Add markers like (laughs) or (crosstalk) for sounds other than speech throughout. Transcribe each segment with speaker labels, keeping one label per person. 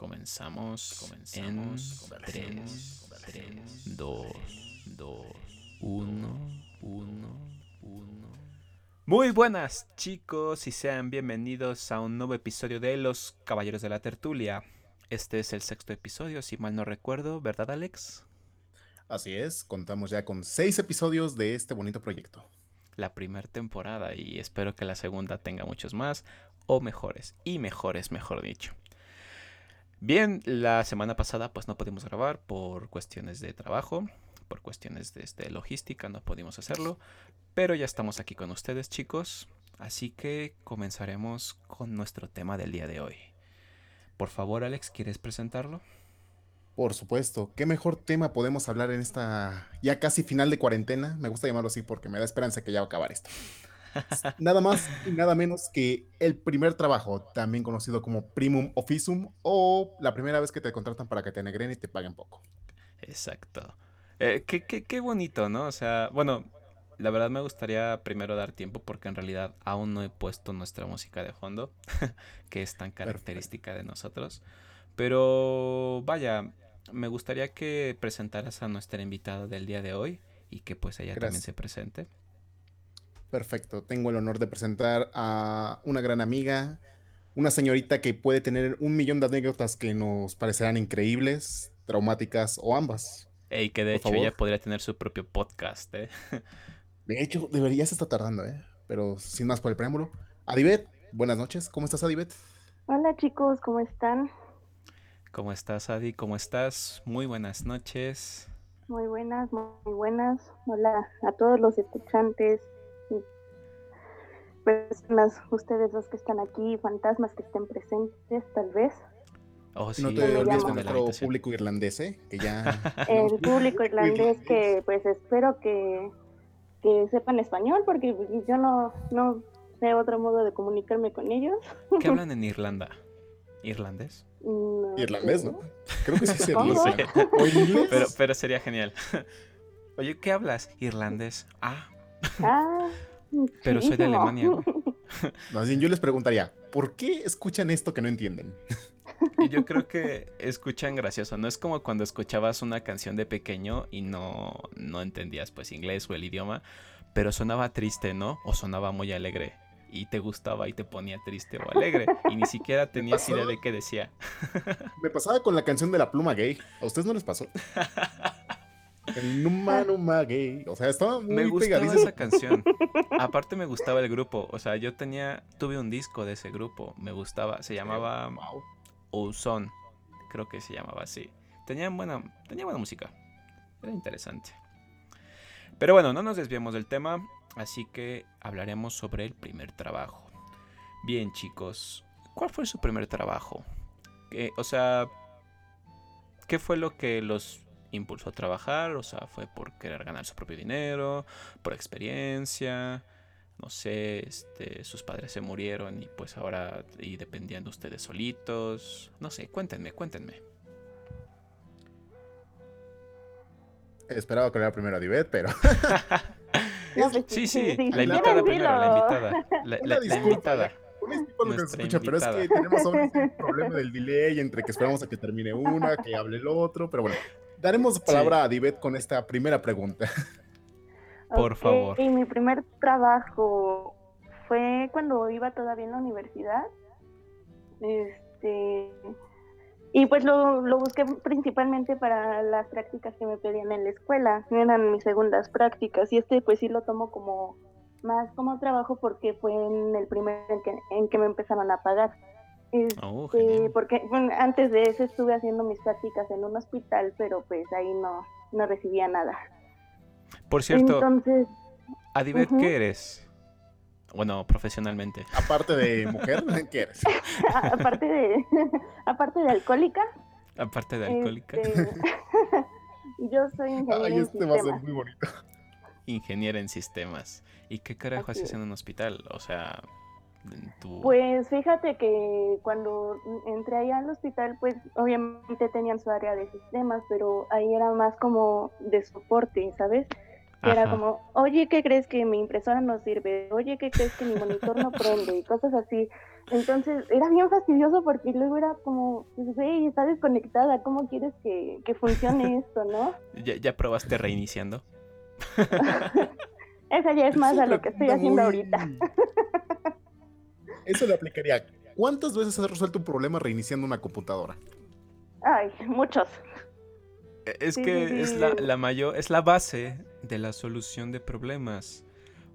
Speaker 1: Comenzamos, comenzamos en 3, 3, 2, 2, 1, 1, 1. Muy buenas chicos y sean bienvenidos a un nuevo episodio de Los Caballeros de la Tertulia. Este es el sexto episodio, si mal no recuerdo, ¿verdad Alex?
Speaker 2: Así es, contamos ya con seis episodios de este bonito proyecto.
Speaker 1: La primera temporada y espero que la segunda tenga muchos más o mejores, y mejores mejor dicho. Bien, la semana pasada pues no pudimos grabar por cuestiones de trabajo, por cuestiones de este, logística, no pudimos hacerlo, pero ya estamos aquí con ustedes chicos, así que comenzaremos con nuestro tema del día de hoy. Por favor Alex, ¿quieres presentarlo?
Speaker 2: Por supuesto, ¿qué mejor tema podemos hablar en esta ya casi final de cuarentena? Me gusta llamarlo así porque me da esperanza que ya va a acabar esto. Nada más y nada menos que el primer trabajo, también conocido como primum officium o la primera vez que te contratan para que te negren y te paguen poco.
Speaker 1: Exacto. Eh, qué, qué, qué, bonito, ¿no? O sea, bueno, la verdad me gustaría primero dar tiempo porque en realidad aún no he puesto nuestra música de fondo, (laughs) que es tan característica de nosotros. Pero vaya, me gustaría que presentaras a nuestra invitada del día de hoy y que pues ella también se presente.
Speaker 2: Perfecto. Tengo el honor de presentar a una gran amiga, una señorita que puede tener un millón de anécdotas que nos parecerán increíbles, traumáticas o ambas.
Speaker 1: Y que de hecho ella podría tener su propio podcast, ¿eh? (laughs)
Speaker 2: De hecho, debería se está tardando, ¿eh? Pero sin más por el preámbulo. Adibet, buenas noches. ¿Cómo estás, Adibet?
Speaker 3: Hola, chicos, ¿cómo están?
Speaker 1: ¿Cómo estás, Adi? ¿Cómo estás? Muy buenas noches.
Speaker 3: Muy buenas, muy buenas. Hola a todos los escuchantes personas, ustedes los que están aquí, fantasmas que estén presentes, tal vez.
Speaker 2: Oh, no te olvides de nuestro público irlandés, ¿eh? Que ya... (laughs)
Speaker 3: El público irlandés que pues espero que, que sepan español porque yo no, no sé otro modo de comunicarme con ellos.
Speaker 1: ¿Qué hablan (laughs) en Irlanda? ¿Irlandés?
Speaker 2: Irlandés, ¿no? Creo que sí sería. (laughs)
Speaker 1: Pero, pero sería genial. Oye, ¿qué hablas? Irlandés. Ah.
Speaker 3: Ah.
Speaker 1: Pero soy de Alemania. (laughs)
Speaker 2: Más bien, yo les preguntaría, ¿por qué escuchan esto que no entienden?
Speaker 1: Yo creo que escuchan gracioso. No es como cuando escuchabas una canción de pequeño y no, no entendías pues inglés o el idioma, pero sonaba triste, ¿no? O sonaba muy alegre. Y te gustaba y te ponía triste o alegre. Y ni siquiera tenías idea de qué decía.
Speaker 2: Me pasaba con la canción de la pluma gay. ¿A ustedes no les pasó? (laughs) El Numa Numa Gay. O sea, estaba muy
Speaker 1: Me gustaba esa (laughs) canción. Aparte me gustaba el grupo. O sea, yo tenía, tuve un disco de ese grupo. Me gustaba. Se llamaba wow. Ozone. Creo que se llamaba así. Tenía buena, tenía buena música. Era interesante. Pero bueno, no nos desviemos del tema. Así que hablaremos sobre el primer trabajo. Bien, chicos. ¿Cuál fue su primer trabajo? o sea, ¿qué fue lo que los impulsó a trabajar, o sea, fue por querer ganar su propio dinero, por experiencia, no sé, este, sus padres se murieron y pues ahora y dependían de ustedes solitos, no sé, cuéntenme, cuéntenme.
Speaker 2: Esperaba que era primero a Divet, pero... (laughs)
Speaker 1: sí, sí, la invitada primero, la invitada. La, la, invitada.
Speaker 2: lo que se escucha, pero es que tenemos un (laughs) problema del delay entre que esperamos a que termine una, que hable el otro, pero bueno, daremos palabra a Divet con esta primera pregunta. (laughs)
Speaker 1: Por favor.
Speaker 3: Y mi primer trabajo fue cuando iba todavía en la universidad. Este, y pues lo, lo, busqué principalmente para las prácticas que me pedían en la escuela. Eran mis segundas prácticas. Y este pues sí lo tomo como más como trabajo porque fue en el primer en que, en que me empezaron a pagar.
Speaker 1: Oh,
Speaker 3: este, porque antes de eso estuve haciendo mis prácticas en un hospital, pero pues ahí no, no recibía nada.
Speaker 1: Por cierto, Entonces, Adibet, ¿qué eres? Bueno, profesionalmente.
Speaker 2: Aparte de mujer, (laughs) ¿qué eres?
Speaker 3: aparte de (laughs) aparte de alcohólica.
Speaker 1: Aparte de alcohólica.
Speaker 3: Este, (laughs) yo soy ingeniera Ay, este va a ser muy bonito.
Speaker 1: Ingeniera en sistemas. ¿Y qué carajo haces en un hospital? O sea,
Speaker 3: pues fíjate que cuando entré ahí al hospital, pues obviamente tenían su área de sistemas, pero ahí era más como de soporte, ¿sabes? Era como, oye, ¿qué crees que mi impresora no sirve? Oye, ¿qué crees que mi monitor no prende? Y cosas así. Entonces era bien fastidioso porque luego era como, pues, güey, está desconectada, ¿cómo quieres que, que funcione (laughs) esto, no?
Speaker 1: ¿Ya, ¿Ya probaste reiniciando? (laughs)
Speaker 3: Esa ya es más a lo que estoy haciendo ahorita. (laughs)
Speaker 2: Eso le aplicaría. ¿Cuántas veces has resuelto un problema reiniciando una computadora?
Speaker 3: Ay, muchos.
Speaker 1: E, Es
Speaker 3: Sí,
Speaker 1: que
Speaker 3: sí,
Speaker 1: es
Speaker 3: sí.
Speaker 1: la, la mayor, es la base de la solución de problemas.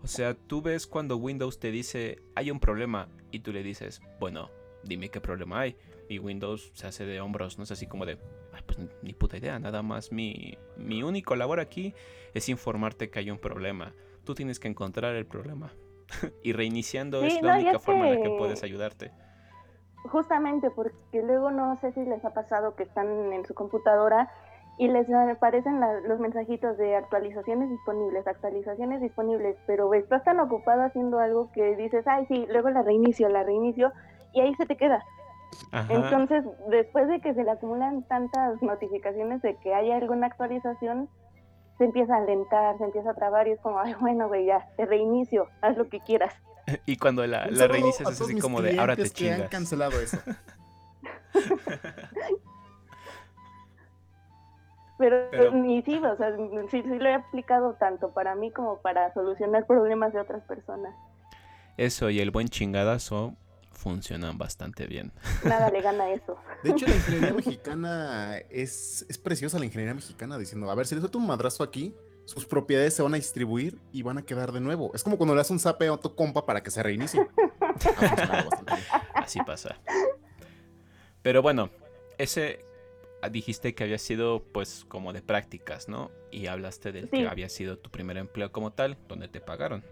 Speaker 1: O sea, tú ves cuando Windows te dice hay un problema y tú le dices, bueno, dime qué problema hay. Y Windows se hace de hombros, no es así como de, "Ay, pues ni- ni puta idea, nada más mi, mi único labor aquí es informarte que hay un problema. Tú tienes que encontrar el problema. (laughs) y reiniciando
Speaker 3: Sí,
Speaker 1: es la
Speaker 3: no,
Speaker 1: única forma en la que
Speaker 3: que-
Speaker 1: puedes ayudarte.
Speaker 3: Justamente porque luego no sé si les ha pasado que están en su computadora y les aparecen la- los mensajitos de actualizaciones disponibles, actualizaciones disponibles, pero estás tan ocupado haciendo algo que dices, ay, sí, luego la reinicio, la reinicio, y ahí se te queda.
Speaker 1: Ajá.
Speaker 3: Entonces, después de que se le acumulan tantas notificaciones de que hay alguna actualización, se empieza a alentar, se empieza a trabar y es como, ay, bueno, güey, ya, te reinicio, haz lo que quieras. (laughs)
Speaker 1: y cuando la, la reinicias es así como de, ahora te
Speaker 2: clientes que han
Speaker 1: chingas.
Speaker 2: cancelado eso. (laughs)
Speaker 3: Pero,
Speaker 1: Pero-
Speaker 3: ni sí, o sea, sí, sí lo he aplicado tanto para mí como para solucionar problemas de otras personas.
Speaker 1: Eso y el buen chingadazo funcionan bastante bien. (laughs)
Speaker 3: Nada le gana eso.
Speaker 2: De hecho, la ingeniería (laughs) mexicana es, es preciosa la ingeniería mexicana diciendo, a ver, si le suelto un madrazo aquí, sus propiedades se van a distribuir y van a quedar de nuevo. Es como cuando le das un zape a tu compa para que se reinicie. (laughs)
Speaker 1: Así pasa. Pero bueno, ese ah, dijiste que había sido pues como de prácticas, ¿no? Y hablaste del
Speaker 3: Sí.
Speaker 1: que había sido tu primer empleo como tal, donde te pagaron.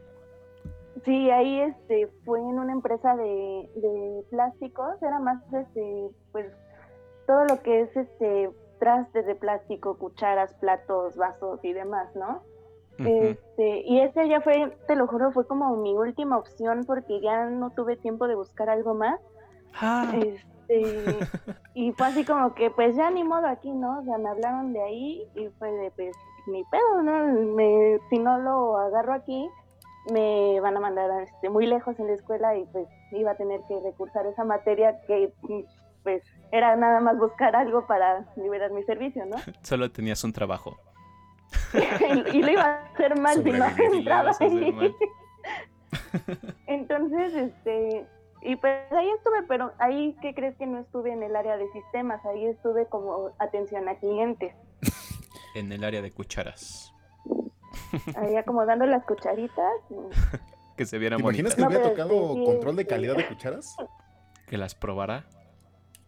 Speaker 3: Sí, ahí este fue en una empresa de, de plásticos, era más este, pues todo lo que es este trastes de plástico, cucharas, platos, vasos y demás, ¿no? Este, y ese ya fue, te lo juro, fue como mi última opción porque ya no tuve tiempo de buscar algo más.
Speaker 1: Ah,
Speaker 3: Este, (laughs) y fue así como que, pues ya ni modo aquí, ¿no? O sea, me hablaron de ahí y fue de, pues, ni pedo, ¿no? Me, si no lo agarro aquí, me van a mandar este, muy lejos en la escuela y pues iba a tener que recursar esa materia que, pues, era nada más buscar algo para liberar mi servicio, ¿no? (laughs)
Speaker 1: solo tenías un trabajo.
Speaker 3: y, (laughs) y lo iba a hacer mal si no entraba ahí. (laughs) Entonces, este, y pues ahí estuve, pero ahí, ¿qué crees que no estuve en el área de sistemas? Ahí estuve como atención a clientes,
Speaker 1: En el área de cucharas.
Speaker 3: Ahí acomodando las cucharitas. (laughs)
Speaker 1: Que se viera
Speaker 2: ¿Te imaginas que
Speaker 1: bonita.
Speaker 2: le
Speaker 3: No,
Speaker 2: hubiera tocado
Speaker 3: sí,
Speaker 2: control de calidad de cucharas?
Speaker 1: Que las probara.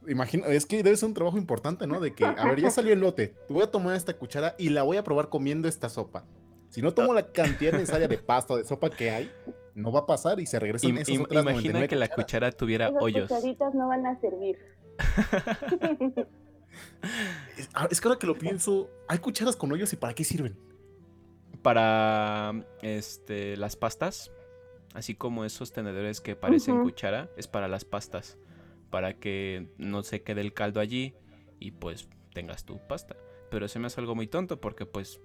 Speaker 2: Imagino, es que debe ser un trabajo importante, ¿no? De que, a ver, ya salió el lote, te voy a tomar esta cuchara y la voy a probar comiendo esta sopa. Si no tomo la cantidad necesaria de pasta o de sopa que hay, no va a pasar y se regresan
Speaker 1: Im-
Speaker 2: esas
Speaker 1: im-
Speaker 2: otras
Speaker 1: imagina
Speaker 2: 99
Speaker 1: que la cuchara tuviera
Speaker 3: Esas
Speaker 1: hoyos.
Speaker 3: cucharitas no van a servir. (laughs)
Speaker 2: Es, ah, es que ahora que lo pienso, hay cucharas con hoyos y ¿para qué sirven?
Speaker 1: Para este las pastas, así como esos tenedores que parecen cuchara, es para las pastas, para que no se quede el caldo allí y pues tengas tu pasta. Pero se me hace algo muy tonto porque pues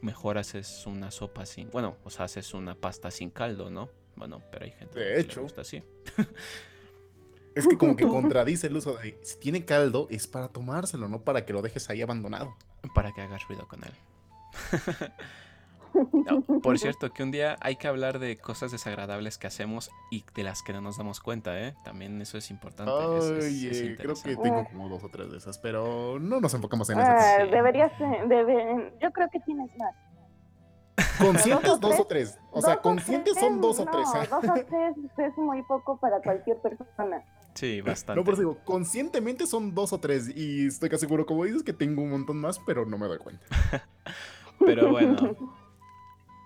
Speaker 1: mejor haces una sopa sin, bueno, o sea, haces una pasta sin caldo, ¿no? Bueno, pero hay gente
Speaker 2: De
Speaker 1: que le
Speaker 2: hecho.
Speaker 1: gusta así. (laughs)
Speaker 2: Es que como que (laughs) contradice el uso de si tiene caldo es para tomárselo, no para que lo dejes ahí abandonado.
Speaker 1: Para que hagas ruido con él. (laughs) No, por (laughs) cierto, que un día hay que hablar de cosas desagradables que hacemos y de las que no nos damos cuenta, ¿eh? También eso es importante. es- es-
Speaker 2: Ay,
Speaker 1: es
Speaker 2: eh, creo que tengo como dos o tres de esas, pero no nos enfocamos en esas.
Speaker 3: Ah, deberías, eh, debe- yo creo que tienes más.
Speaker 2: Conscientes dos o
Speaker 3: tres?
Speaker 2: O sea, conscientes son dos o tres. ¿ah?
Speaker 3: Dos o (laughs) tres es muy poco para cualquier persona.
Speaker 1: Sí, bastante.
Speaker 2: No, por eso digo, conscientemente son dos o tres. Y estoy casi seguro, como dices, que tengo un montón más, pero no me doy cuenta. (laughs)
Speaker 1: Pero bueno,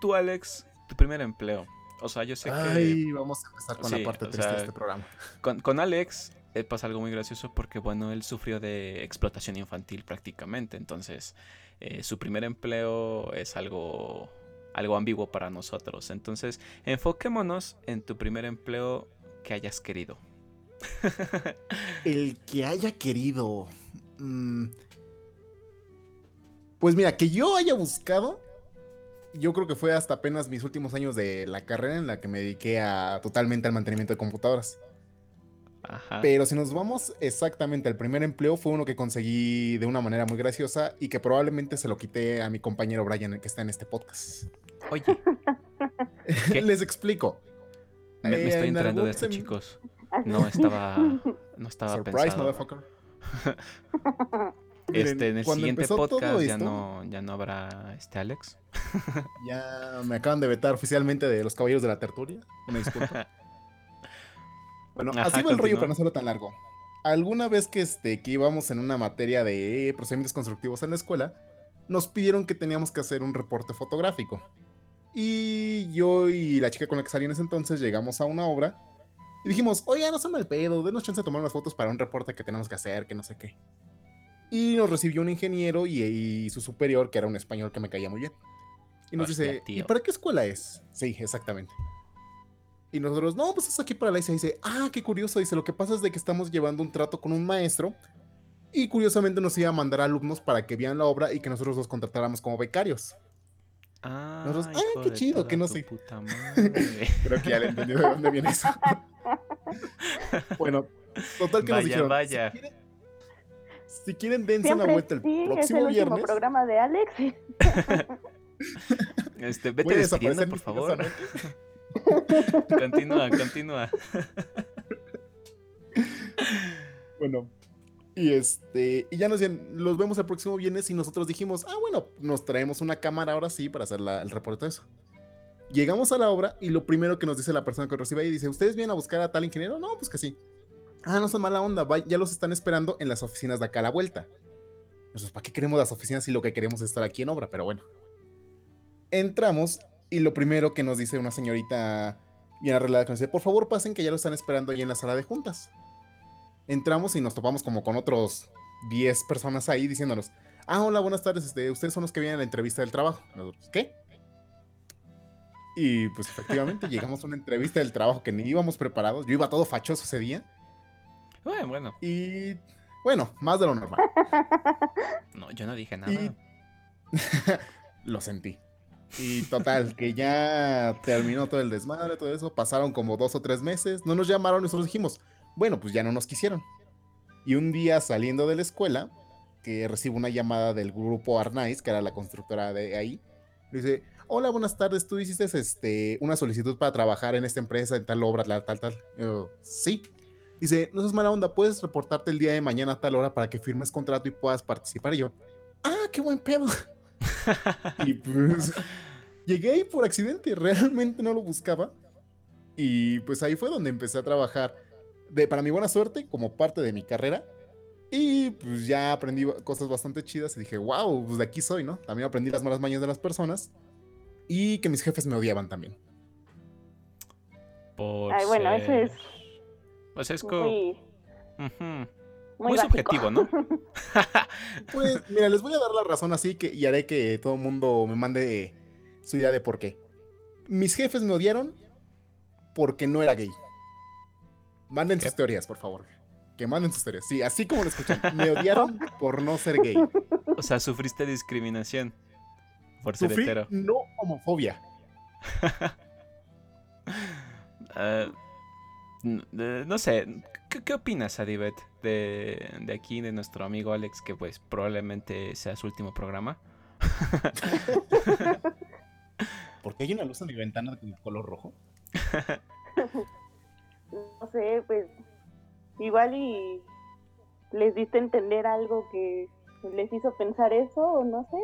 Speaker 1: tú, Alex, tu primer empleo. O sea, yo sé que
Speaker 2: Ay, vamos a empezar con
Speaker 1: Sí,
Speaker 2: la parte triste
Speaker 1: sea,
Speaker 2: de este programa.
Speaker 1: con, con Alex eh, pasa algo muy gracioso porque, bueno, él sufrió de explotación infantil prácticamente. Entonces, eh, su primer empleo es algo, algo ambiguo para nosotros. Entonces, enfoquémonos en tu primer empleo que hayas querido. (laughs)
Speaker 2: El que haya querido. mm, pues mira, que yo haya buscado. Yo creo que fue hasta apenas mis últimos años de la carrera en la que me dediqué a totalmente al mantenimiento de computadoras. Pero si nos vamos exactamente al primer empleo, fue uno que conseguí de una manera muy graciosa y que probablemente se lo quité a mi compañero Brian, que está en este podcast.
Speaker 1: Oye. (laughs)
Speaker 2: Les explico.
Speaker 1: Me, estoy enterando de esto, chicos. No estaba, no estaba Surprise, motherfucker. (laughs) Este, en el siguiente podcast ya no, ya no habrá este Alex. (laughs)
Speaker 2: ya me acaban de vetar oficialmente de los caballeros de la tertulia. Una disculpa. (laughs) bueno, así va el rollo para no hacerlo tan largo. Alguna vez que, este, que íbamos en una materia de procedimientos constructivos en la escuela, nos pidieron que teníamos que hacer un reporte fotográfico. Y yo y la chica con la que salí en ese entonces llegamos a una obra y dijimos, oye, no se mal pedo, denos chance de tomar unas fotos para un reporte que tenemos que hacer, que no sé qué. Y nos recibió un ingeniero y, su superior, que era un español que me caía muy bien. Y nos dice, ¿y para qué escuela es? Sí, exactamente. Y nosotros, no, pues es aquí para la ICE. dice, ah, qué curioso. Dice, lo que pasa es de que estamos llevando un trato con un maestro y curiosamente nos iba a mandar alumnos para que vieran la obra y que nosotros los contratáramos como becarios.
Speaker 1: Ah, nosotros,
Speaker 2: ah, qué chido, que no sé. (laughs) Creo que ya le entendió de dónde viene eso. (laughs) bueno, total que nos dijeron.
Speaker 1: Vaya.
Speaker 2: Si quieren, dense una vuelta el
Speaker 3: sí,
Speaker 2: próximo
Speaker 3: es el
Speaker 2: viernes.
Speaker 3: programa de Alex. (laughs)
Speaker 1: este, vete despidiendo, por favor. (laughs) (laughs) continúa, continúa.
Speaker 2: bueno, y este, y ya nos decían, los vemos el próximo viernes y nosotros dijimos, ah, bueno, nos traemos una cámara ahora sí para hacer el reporte de eso. Llegamos a la obra y lo primero que nos dice la persona que recibe ahí dice, ¿ustedes vienen a buscar a tal ingeniero? No, pues que sí. Ah, no son mala onda, ya los están esperando en las oficinas de acá a la vuelta. Nosotros, ¿para qué queremos las oficinas si lo que queremos es estar aquí en obra? Pero bueno. Entramos y lo primero que nos dice una señorita bien arreglada que nos dice, por favor pasen que ya lo están esperando ahí en la sala de juntas. Entramos y nos topamos como con otros 10 personas ahí diciéndonos, ah, hola, buenas tardes, este, ustedes son los que vienen a la entrevista del trabajo. Nosotros, ¿qué? Y pues efectivamente (laughs) llegamos a una entrevista del trabajo que ni íbamos preparados. Yo iba todo fachoso ese día.
Speaker 1: Bueno, bueno.
Speaker 2: Y bueno, más de lo normal. (laughs)
Speaker 1: No, yo no dije nada. (laughs)
Speaker 2: lo sentí. Y total, que ya terminó todo el desmadre, todo eso. Pasaron como dos o tres meses. No nos llamaron y nosotros dijimos, bueno, pues ya no nos quisieron. Y un día saliendo de la escuela, que recibo una llamada del grupo Arnaiz, que era la constructora de ahí, dice, hola, buenas tardes, tú hiciste este, una solicitud para trabajar en esta empresa, en tal obra, tal, tal, tal. Yo, sí. Dice, no es mala onda, puedes reportarte el día de mañana a tal hora para que firmes contrato y puedas participar. Y yo, ah, qué buen pedo. (laughs) y pues llegué ahí por accidente, realmente no lo buscaba. Y pues ahí fue donde empecé a trabajar, de, para mi buena suerte, como parte de mi carrera. Y pues ya aprendí cosas bastante chidas y dije, wow, pues de aquí soy, ¿no? También aprendí las malas mañas de las personas y que mis jefes me odiaban también.
Speaker 3: Ay, bueno, eso es
Speaker 1: pues es como... Muy, subjetivo, ¿no? (laughs)
Speaker 2: pues mira, les voy a dar la razón así que, y haré que todo el mundo me mande su idea de por qué. Mis jefes me odiaron porque no era gay. Manden sus teorías, por favor. Que manden sus teorías. Sí, así como lo escuchan. Me odiaron (laughs) por no ser gay.
Speaker 1: O sea, sufriste discriminación por ser
Speaker 2: Sufrí No homofobia.
Speaker 1: uh, (laughs) no sé, ¿qué, opinas, Adibet, de, de, aquí, de nuestro amigo Alex, que pues probablemente sea su último programa? (laughs)
Speaker 2: ¿Por qué hay una luz en mi ventana de color rojo? (laughs)
Speaker 3: no sé, pues igual y les diste a entender algo que les hizo pensar eso, o no sé.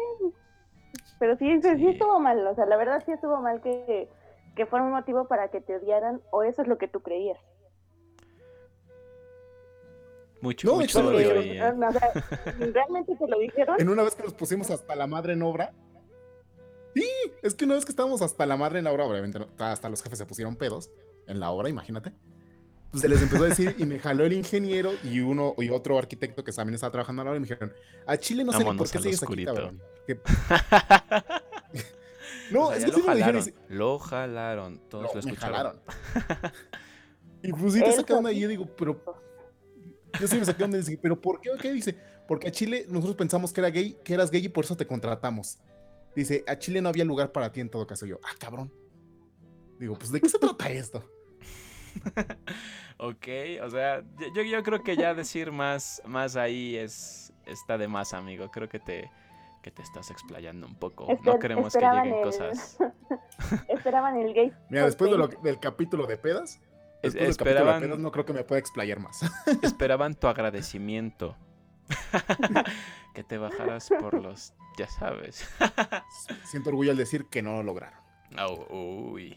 Speaker 3: Pero sí, sí, sí estuvo mal, o sea, la verdad sí estuvo mal que que fuera un motivo para que te odiaran o eso es lo que tú creías.
Speaker 1: Mucho, no, mucho
Speaker 3: lo dijeron. (laughs) ¿Realmente te lo dijeron?
Speaker 2: En una vez que nos pusimos hasta la madre en obra. Sí, es que una vez que estábamos hasta la madre en la obra, obviamente hasta los jefes se pusieron pedos en la obra, imagínate. Pues se les empezó a decir y me jaló el ingeniero y uno y otro arquitecto que también estaba trabajando en la obra y me dijeron, a Chile no sé ni por qué sigues aquí, cabrón. (laughs)
Speaker 1: No, es que lo jalaron. Lo jalaron. Todos lo escucharon. Jalaron. (laughs)
Speaker 2: y pues sí te sacaron ahí. Yo digo, pero. Yo sí me saqué donde dice, pero ¿por qué? ¿Qué dice? Porque a Chile nosotros pensamos que era gay, que eras gay y por eso te contratamos. Dice, a Chile no había lugar para ti en todo caso. Yo, ah, cabrón. Digo, pues ¿de qué se trata esto? (laughs)
Speaker 1: ok, o sea, yo, yo creo que ya decir más, más ahí es está de más, amigo. Creo que te, que te estás explayando un poco. no queremos que lleguen cosas. (laughs)
Speaker 3: esperaban el gay.
Speaker 2: Mira, después del capítulo de pedas, esperaban... no creo que me pueda explayar más. (laughs) (laughs)
Speaker 1: esperaban tu agradecimiento. (laughs) que te bajaras por los, ya sabes.
Speaker 2: Siento orgullo al decir que no lo lograron.
Speaker 1: uy.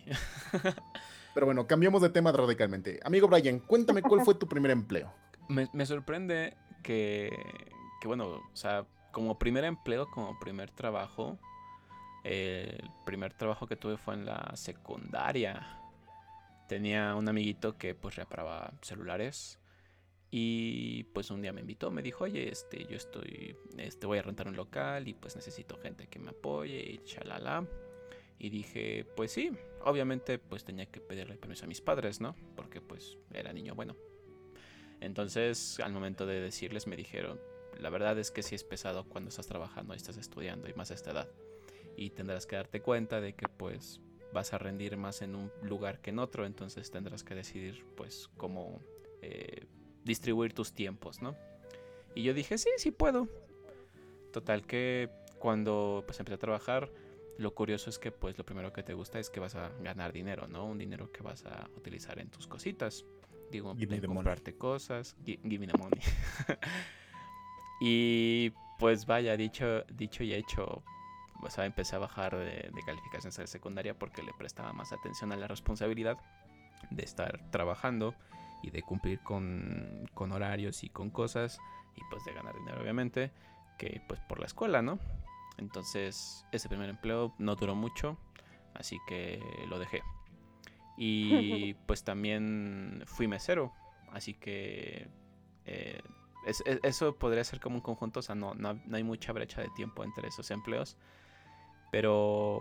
Speaker 2: Pero bueno, cambiamos de tema radicalmente. Amigo Brian, cuéntame cuál fue tu primer empleo.
Speaker 1: Me, me sorprende que, que, bueno, o sea, como primer empleo, como primer trabajo, el primer trabajo que tuve fue en la secundaria. Tenía un amiguito que pues reparaba celulares y pues un día me invitó, me dijo, oye, este, yo estoy, este, voy a rentar un local y pues necesito gente que me apoye y chalala. Y dije, pues sí, obviamente pues tenía que pedirle permiso a mis padres, ¿no? Porque pues era niño bueno. Entonces al momento de decirles me dijeron, la verdad es que sí es pesado cuando estás trabajando y estás estudiando y más a esta edad. Y tendrás que darte cuenta de que pues vas a rendir más en un lugar que en otro, entonces tendrás que decidir pues cómo eh, distribuir tus tiempos, ¿no? Y yo dije, sí, sí puedo. Total que cuando pues empecé a trabajar, lo curioso es que pues lo primero que te gusta es que vas a ganar dinero, ¿no? Un dinero que vas a utilizar en tus cositas. Digo, en comprarte cosas. Give me the money. (laughs) Y pues vaya, dicho, dicho y hecho, o sea, empecé a bajar de, calificaciones de secundaria porque le prestaba más atención a la responsabilidad de estar trabajando y de cumplir con, con horarios y con cosas y pues de ganar dinero obviamente que pues por la escuela, ¿no? Entonces ese primer empleo no duró mucho, así que lo dejé. Y (laughs) pues también fui mesero, así que eh, eso podría ser como un conjunto, o sea, no, no, hay mucha brecha de tiempo entre esos empleos. Pero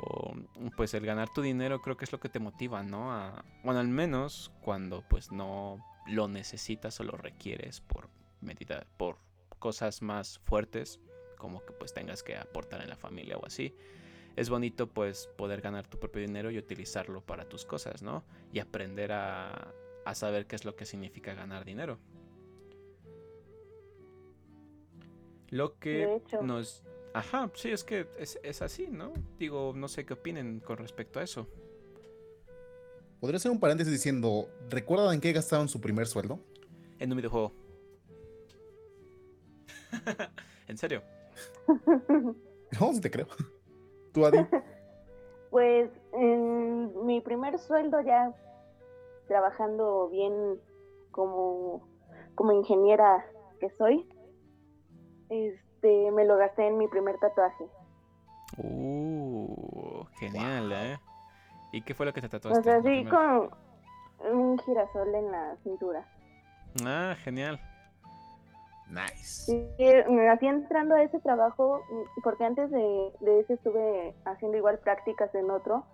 Speaker 1: pues el ganar tu dinero creo que es lo que te motiva, ¿no? A, bueno, al menos cuando pues no lo necesitas o lo requieres por medida, por cosas más fuertes, como que pues tengas que aportar en la familia o así. Es bonito pues poder ganar tu propio dinero y utilizarlo para tus cosas, ¿no? Y aprender a, a saber qué es lo que significa ganar dinero. Lo que nos... Ajá, sí, es que es, así, ¿no? Digo, no sé qué opinen con respecto a eso.
Speaker 2: Podría ser un paréntesis diciendo, ¿recuerdan en qué gastaron su primer sueldo?
Speaker 1: En un videojuego. (laughs) ¿En serio? (laughs)
Speaker 2: no, si te creo. ¿Tú, Adi? (laughs)
Speaker 3: pues en mi primer sueldo ya trabajando bien como, como ingeniera que soy, este, me lo gasté en mi primer tatuaje.
Speaker 1: Uh, genial, ¿eh? ¿Y qué fue lo que te tatuaste?
Speaker 3: O sea, sí, con un girasol en la cintura.
Speaker 1: Ah, genial.
Speaker 2: Nice.
Speaker 3: me hacía entrando a ese trabajo, porque antes de, de, ese estuve haciendo igual prácticas en otro.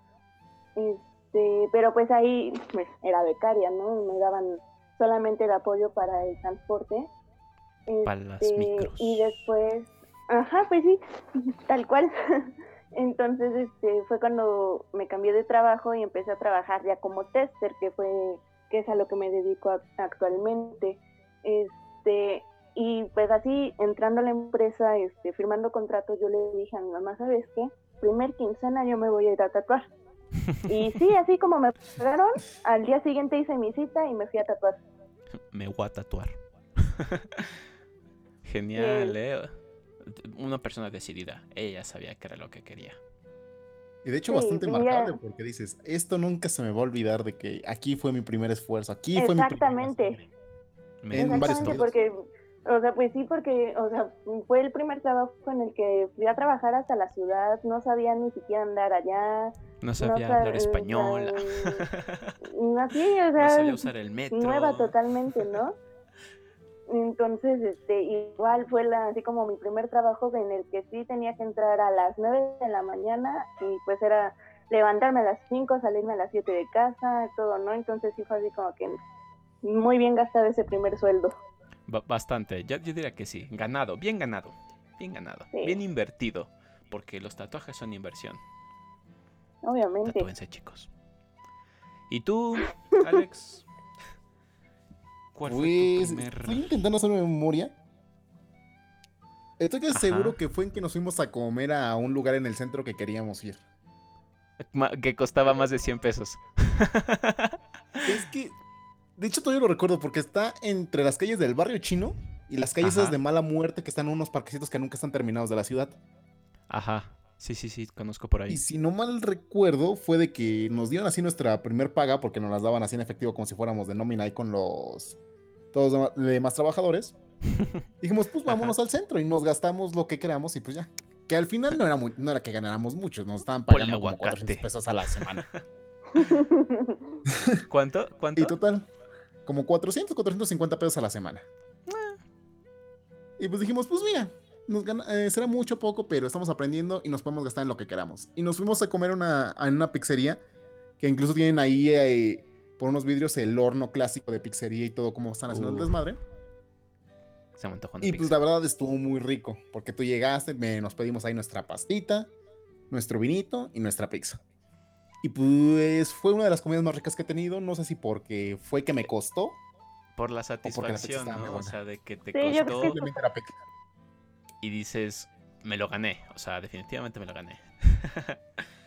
Speaker 3: Este, pero pues ahí pues, era becaria, ¿no? Me daban solamente el apoyo para el transporte este, y después, ajá, pues sí, tal cual. (laughs) Entonces, este, fue cuando me cambié de trabajo y empecé a trabajar ya como tester, que fue, que es a lo que me dedico actualmente. Este, y pues así, entrando a la empresa, este, firmando contratos, yo le dije a mi mamá, ¿sabes qué? Primer quincena yo me voy a ir a tatuar. (laughs) y sí, así como me pagaron, al día siguiente hice mi cita y me fui a tatuar.
Speaker 1: Me voy a tatuar. (laughs) Genial, ¿eh? Una persona decidida. Ella sabía que era lo que quería.
Speaker 2: Y de hecho bastante marcable porque dices, esto nunca se me va a olvidar de que aquí fue mi primer esfuerzo, aquí fue mi
Speaker 3: Exactamente. Exactamente, porque, o sea, pues sí, porque, o sea, fue el primer trabajo en el que fui a trabajar hasta la ciudad, no sabía ni siquiera andar allá.
Speaker 1: No sabía hablar español.
Speaker 3: así, o sea, no (laughs)
Speaker 1: sabía usar el metro.
Speaker 3: Nueva totalmente, ¿no? Entonces, este, igual fue la, así como mi primer trabajo en el que sí tenía que entrar a las 9 de la mañana y pues era levantarme a las 5, salirme a las 7 de casa, todo, ¿no? Entonces sí fue así como que muy bien gastado ese primer sueldo.
Speaker 1: Bastante, yo, diría que sí, ganado, bien ganado, bien ganado, bien invertido, porque los tatuajes son inversión.
Speaker 3: Obviamente.
Speaker 1: Tatúense, chicos. ¿Y tú, Alex? ¿Cuál fue tu
Speaker 2: Pues
Speaker 1: primer-
Speaker 2: estoy intentando hacer memoria. Estoy
Speaker 1: Ajá.
Speaker 2: seguro que fue en que nos fuimos a comer a un lugar en el centro que queríamos ir.
Speaker 1: Ma- que costaba más de 100 pesos? (laughs)
Speaker 2: Es que, de hecho todavía lo recuerdo porque está entre las calles del barrio chino y las calles esas de mala muerte que están en unos parquecitos que nunca están terminados de la ciudad.
Speaker 1: Ajá. Sí, sí, sí, conozco por ahí.
Speaker 2: Y si no mal recuerdo, fue de que nos dieron así nuestra primer paga porque nos las daban así en efectivo como si fuéramos de nómina ahí con los todos los demás trabajadores. (laughs) Dijimos, pues vámonos al centro y nos gastamos lo que queramos y pues ya. Que al final no era, muy- no era que ganáramos mucho, nos estaban pagando como
Speaker 1: aguacate.
Speaker 2: 400 pesos a la semana. (laughs)
Speaker 1: ¿Cuánto? ¿Cuánto?
Speaker 2: Y total, como 400, 450 pesos a la semana. Y pues dijimos, pues mira, nos gana- eh, será mucho poco, pero estamos aprendiendo y nos podemos gastar en lo que queramos. Y nos fuimos a comer una, en una pizzería, que incluso tienen ahí eh, por unos vidrios el horno clásico de pizzería y todo como están haciendo el
Speaker 1: Uf.
Speaker 2: desmadre.
Speaker 1: Se me antojó
Speaker 2: Y pues
Speaker 1: pizza.
Speaker 2: la verdad estuvo muy rico, porque tú llegaste, me- nos pedimos ahí nuestra pastita, nuestro vinito y nuestra pizza. Y pues fue una de las comidas más ricas que he tenido, no sé si porque fue que me costó,
Speaker 1: Por la satisfacción,
Speaker 2: muy
Speaker 1: ¿no? O sea, de que te
Speaker 3: Sí, yo
Speaker 1: costó
Speaker 3: que-
Speaker 2: la pizza.
Speaker 1: y dices, me lo gané. O sea, definitivamente me lo gané. (laughs)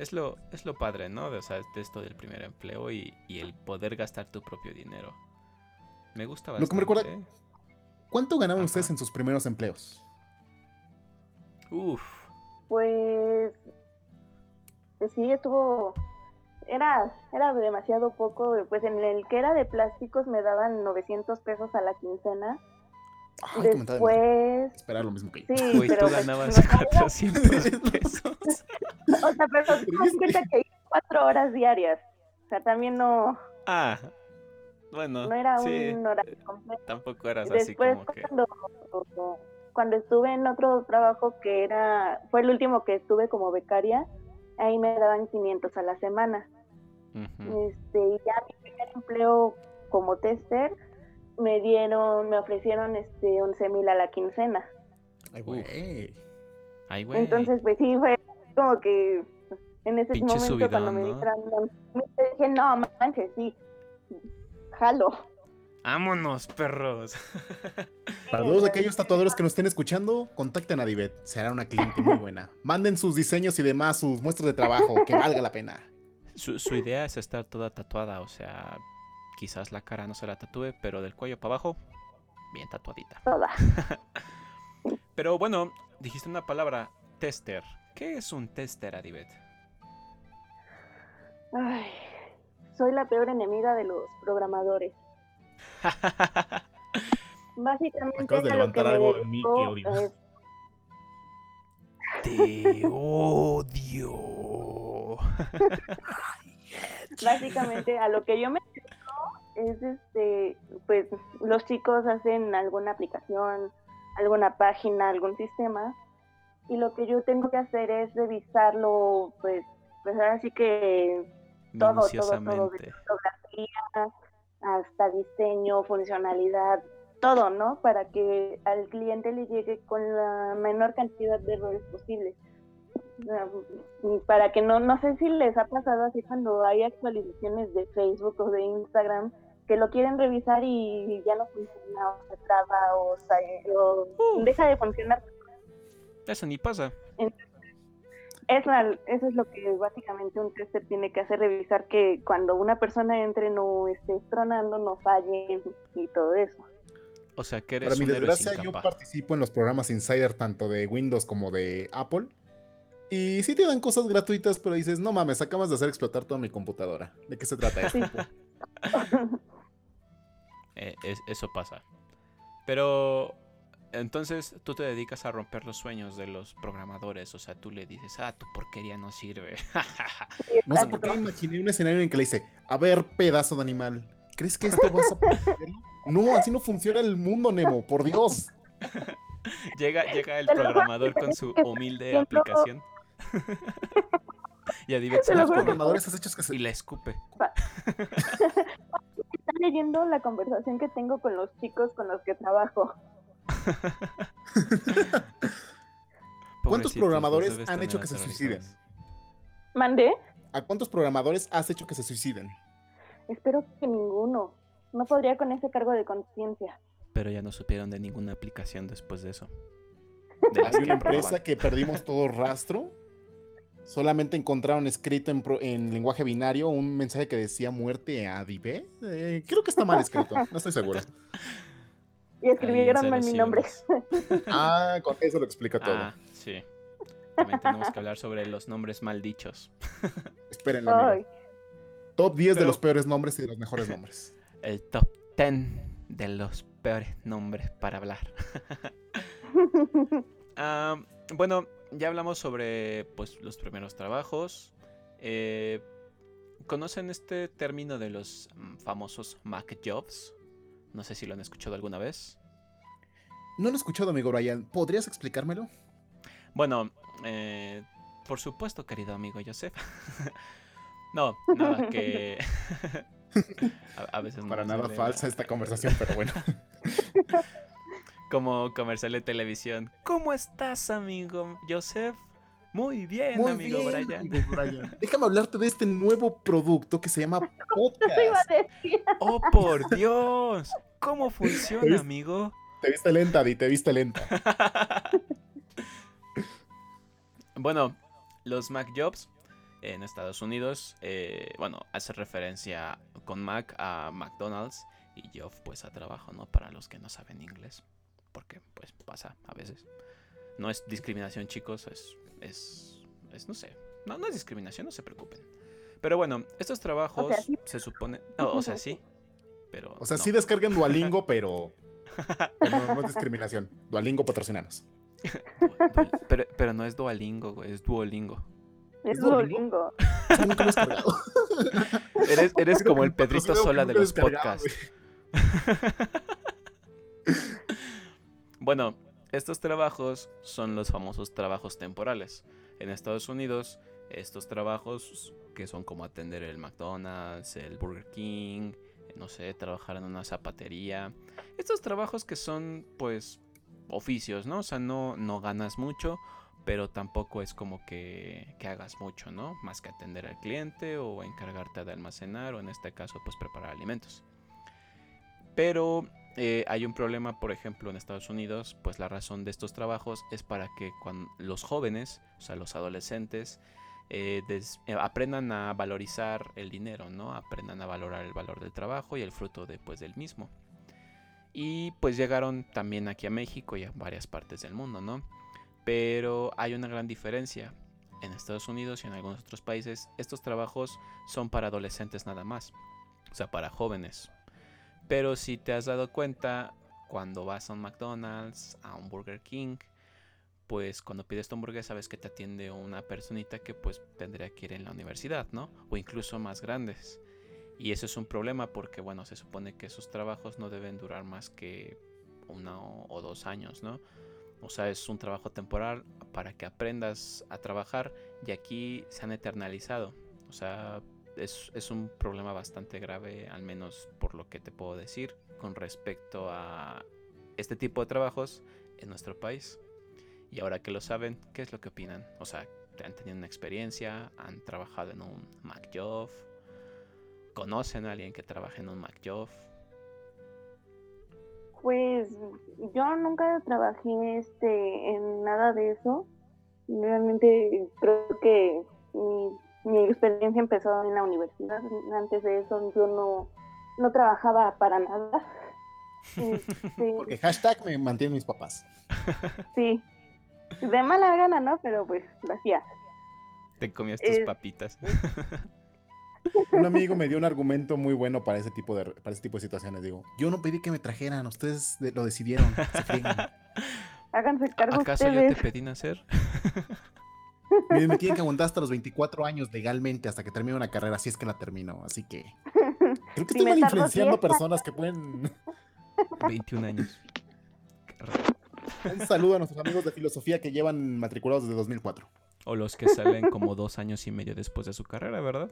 Speaker 1: es, lo, es lo padre, ¿no? De, o sea, de esto del primer empleo y, y el poder gastar tu propio dinero. Me gusta
Speaker 2: Lo
Speaker 1: bastante.
Speaker 2: que me recuerda-
Speaker 1: ¿eh?
Speaker 2: ¿Cuánto ganaban
Speaker 1: Ajá.
Speaker 2: ustedes en sus primeros empleos?
Speaker 1: Uf.
Speaker 3: Pues pues sí, estuvo. Era, era demasiado poco. Pues en el que era de plásticos me daban 900 pesos a la quincena.
Speaker 2: Ay,
Speaker 3: Después.
Speaker 2: Esperar lo mismo que yo.
Speaker 3: Sí,
Speaker 1: Güey,
Speaker 3: pero.
Speaker 1: tú ganabas
Speaker 3: no sabía-
Speaker 1: 400 pesos.
Speaker 3: O sea, pero cuenta que hice cuatro horas diarias. O sea, también no,
Speaker 1: Ah, bueno.
Speaker 3: no era
Speaker 1: sí,
Speaker 3: un horario completo.
Speaker 1: Tampoco eras así
Speaker 3: Después
Speaker 1: como que.
Speaker 3: cuando, cuando estuve en otro trabajo que era, fue el último que estuve como becaria, ahí me daban 500 a la semana.
Speaker 1: Ujú.
Speaker 3: Este, y ya mi primer empleo como tester me dieron, me ofrecieron este 11 mil a la quincena.
Speaker 2: Ay, güey.
Speaker 1: Ay, güey.
Speaker 3: Entonces, pues sí, fue como que en ese
Speaker 1: Pinche
Speaker 3: momento cuando me
Speaker 1: subidón,
Speaker 3: dijeron, dije, no, manches, sí, jalo.
Speaker 1: Vámonos, perros.
Speaker 2: Para todos aquellos tatuadores que nos estén escuchando, contacten a Divet. Será una cliente muy buena. Manden sus diseños y demás, sus muestras de trabajo, que valga la pena.
Speaker 1: Su, su idea es estar toda tatuada, o sea, quizás la cara no se la tatúe, pero del cuello para abajo, bien tatuadita.
Speaker 3: Toda. (laughs)
Speaker 1: Pero bueno, dijiste una palabra, tester. ¿Qué es un tester, Adibet?
Speaker 3: Ay, soy la peor enemiga de los programadores. (laughs) Básicamente
Speaker 2: Acabas de
Speaker 3: a lo que
Speaker 2: levantar algo en mí que odio.
Speaker 3: es-
Speaker 1: Te odio. (laughs)
Speaker 3: básicamente a lo que yo me es este, pues los chicos hacen alguna aplicación, alguna página, algún sistema y lo que yo tengo que hacer es revisarlo, pues, pues ahora sí que todo, todo, todo, de fotografía hasta diseño, funcionalidad, todo, ¿no? Para que al cliente le llegue con la menor cantidad de errores posibles. Para que no, no sé si les ha pasado así cuando hay actualizaciones de Facebook o de Instagram que lo quieren revisar y ya no funciona o se traba o, se- o deja de funcionar.
Speaker 1: Eso ni pasa.
Speaker 3: Eso, eso es lo que básicamente un tester tiene que hacer, revisar que cuando una persona entre no esté tronando, no falle y todo eso.
Speaker 1: O sea, que
Speaker 2: Para
Speaker 1: eres
Speaker 2: mi
Speaker 1: un héroe
Speaker 2: desgracia, yo participo en los programas Insider tanto de Windows como de Apple. Y sí te dan cosas gratuitas, pero dices, no mames, acabas de hacer explotar toda mi computadora. ¿De qué se trata esto? (laughs)
Speaker 1: Eh, es- eso pasa. Pero entonces tú te dedicas a romper los sueños de los programadores. O sea, tú le dices, ah, tu porquería no sirve.
Speaker 2: No sé por qué me imaginé un escenario en el que le dice, a ver, pedazo de animal, ¿crees que esto vas a poder? No, así no funciona el mundo, Nemo, por Dios. (laughs)
Speaker 1: llega, llega el programador con su humilde aplicación. (laughs) y adivina,
Speaker 3: Te lo
Speaker 2: Los programadores has hecho que se...
Speaker 1: y la escupe. (laughs)
Speaker 3: Están leyendo la conversación que tengo con los chicos con los que trabajo. (laughs)
Speaker 1: Los
Speaker 2: programadores han hecho que se suiciden?
Speaker 3: ¿Mandé?
Speaker 2: ¿A cuántos programadores has hecho que se suiciden?
Speaker 3: Espero que ninguno. no podría con ese cargo de conciencia.
Speaker 1: Pero ya no supieron de ninguna aplicación después de eso.
Speaker 2: De Hay una empresa que perdimos todo rastro. Solamente encontraron escrito en, lenguaje binario un mensaje que decía muerte a Dive. Eh, creo que está mal escrito, no estoy seguro.
Speaker 3: Y escribieron mal mi nombre.
Speaker 2: Ah, con eso lo explica todo. Ah,
Speaker 1: sí. También tenemos que hablar sobre los nombres mal dichos.
Speaker 2: Espérenlo. Top 10 de los peores nombres y de los mejores nombres.
Speaker 1: El top 10 de los peores nombres para hablar. (laughs) Ah, bueno, ya hablamos sobre pues, los primeros trabajos. Eh, ¿Conocen este término de los mm, famosos Mac Jobs? No sé si lo han escuchado alguna vez.
Speaker 2: No lo he escuchado, amigo Brian. ¿Podrías explicármelo?
Speaker 1: Bueno, eh, por supuesto, querido amigo Joseph. (laughs) no, (laughs) nada que... (laughs)
Speaker 2: a, veces Para nada falsa esta conversación, pero bueno.
Speaker 1: Como comercial de televisión. ¿Cómo estás, amigo Joseph? Muy bien, amigo, Brian.
Speaker 2: Déjame hablarte de este nuevo producto que se llama (laughs) Podcast.
Speaker 1: Oh, por Dios. ¿Cómo funciona, amigo?
Speaker 2: Te viste lenta, Di, te viste lenta. (laughs)
Speaker 1: bueno, los Mac Jobs en Estados Unidos, eh, bueno, hace referencia con Mac a McDonald's y Job pues a trabajo, ¿no? Para los que no saben inglés, porque pues pasa a veces. No es discriminación, chicos, es, es, es no sé, no, no es discriminación, no se preocupen. Pero bueno, estos trabajos se supone, o sea, sí, pero...
Speaker 2: O sea, sí descarguen Duolingo, (laughs) pero no, es discriminación. Duolingo patrocinanos.
Speaker 1: pero, pero no es Duolingo, güey, es Duolingo.
Speaker 3: Es Duolingo.
Speaker 2: Nunca lo cargado. (laughs)
Speaker 1: Eres, eres como el Pedrito Sola de los podcasts. (laughs) bueno, estos trabajos son los famosos trabajos temporales. En Estados Unidos, estos trabajos que son como atender el McDonald's, el Burger King, no sé, trabajar en una zapatería. Estos trabajos que son, pues, oficios, ¿no? O sea, no, no ganas mucho, pero tampoco es como que, que, hagas mucho, ¿no? Más que atender al cliente o encargarte de almacenar o en este caso, pues, preparar alimentos. Pero eh, hay un problema, por ejemplo, en Estados Unidos, pues la razón de estos trabajos es para que los jóvenes, o sea, los adolescentes, eh, eh, aprendan a valorizar el dinero, ¿no? Aprendan a valorar el valor del trabajo y el fruto después del mismo. Y pues llegaron también aquí a México y a varias partes del mundo, ¿no? Pero hay una gran diferencia. En Estados Unidos y en algunos otros países, estos trabajos son para adolescentes nada más. O sea, para jóvenes. Pero si te has dado cuenta, cuando vas a un McDonald's, a un Burger King, pues cuando pides tu hamburguesa sabes que te atiende una personita que pues tendría que ir en la universidad, ¿no? O incluso más grandes. Y eso es un problema porque, bueno, se supone que esos trabajos no deben durar más que uno o dos años, ¿no? O sea, es un trabajo temporal para que aprendas a trabajar y aquí se han eternalizado. O sea, es, es un problema bastante grave, al menos por lo que te puedo decir, con respecto a este tipo de trabajos en nuestro país. Y ahora que lo saben, ¿qué es lo que opinan? O sea, han tenido una experiencia, han trabajado en un MacJob, conocen a alguien que trabaje en un MacJob.
Speaker 3: Pues yo nunca trabajé este en nada de eso. Realmente creo que mi, experiencia empezó en la universidad. Antes de eso yo no, no trabajaba para nada.
Speaker 2: Este, (laughs) Porque hashtag me mantienen mis papás.
Speaker 3: Sí, de mala gana, ¿no? Pero pues lo hacía.
Speaker 1: Te comías tus papitas. (laughs)
Speaker 2: Un amigo me dio un argumento muy bueno para ese tipo de para ese tipo de situaciones. Digo, yo no pedí que me trajeran, ustedes lo decidieron.
Speaker 3: Háganse (laughs) cargo
Speaker 1: ¿Acaso
Speaker 3: yo
Speaker 1: te pedí nacer?
Speaker 2: Me tienen que aguantar hasta los 24 años legalmente hasta que termine una carrera, si es que la termino. Así que (laughs) creo que estoy mal influenciando personas que pueden (laughs)
Speaker 1: 21 años.
Speaker 2: Un saludo a nuestros amigos de filosofía que llevan matriculados desde 2004.
Speaker 1: O los que salen como dos años y medio después de su carrera, ¿verdad?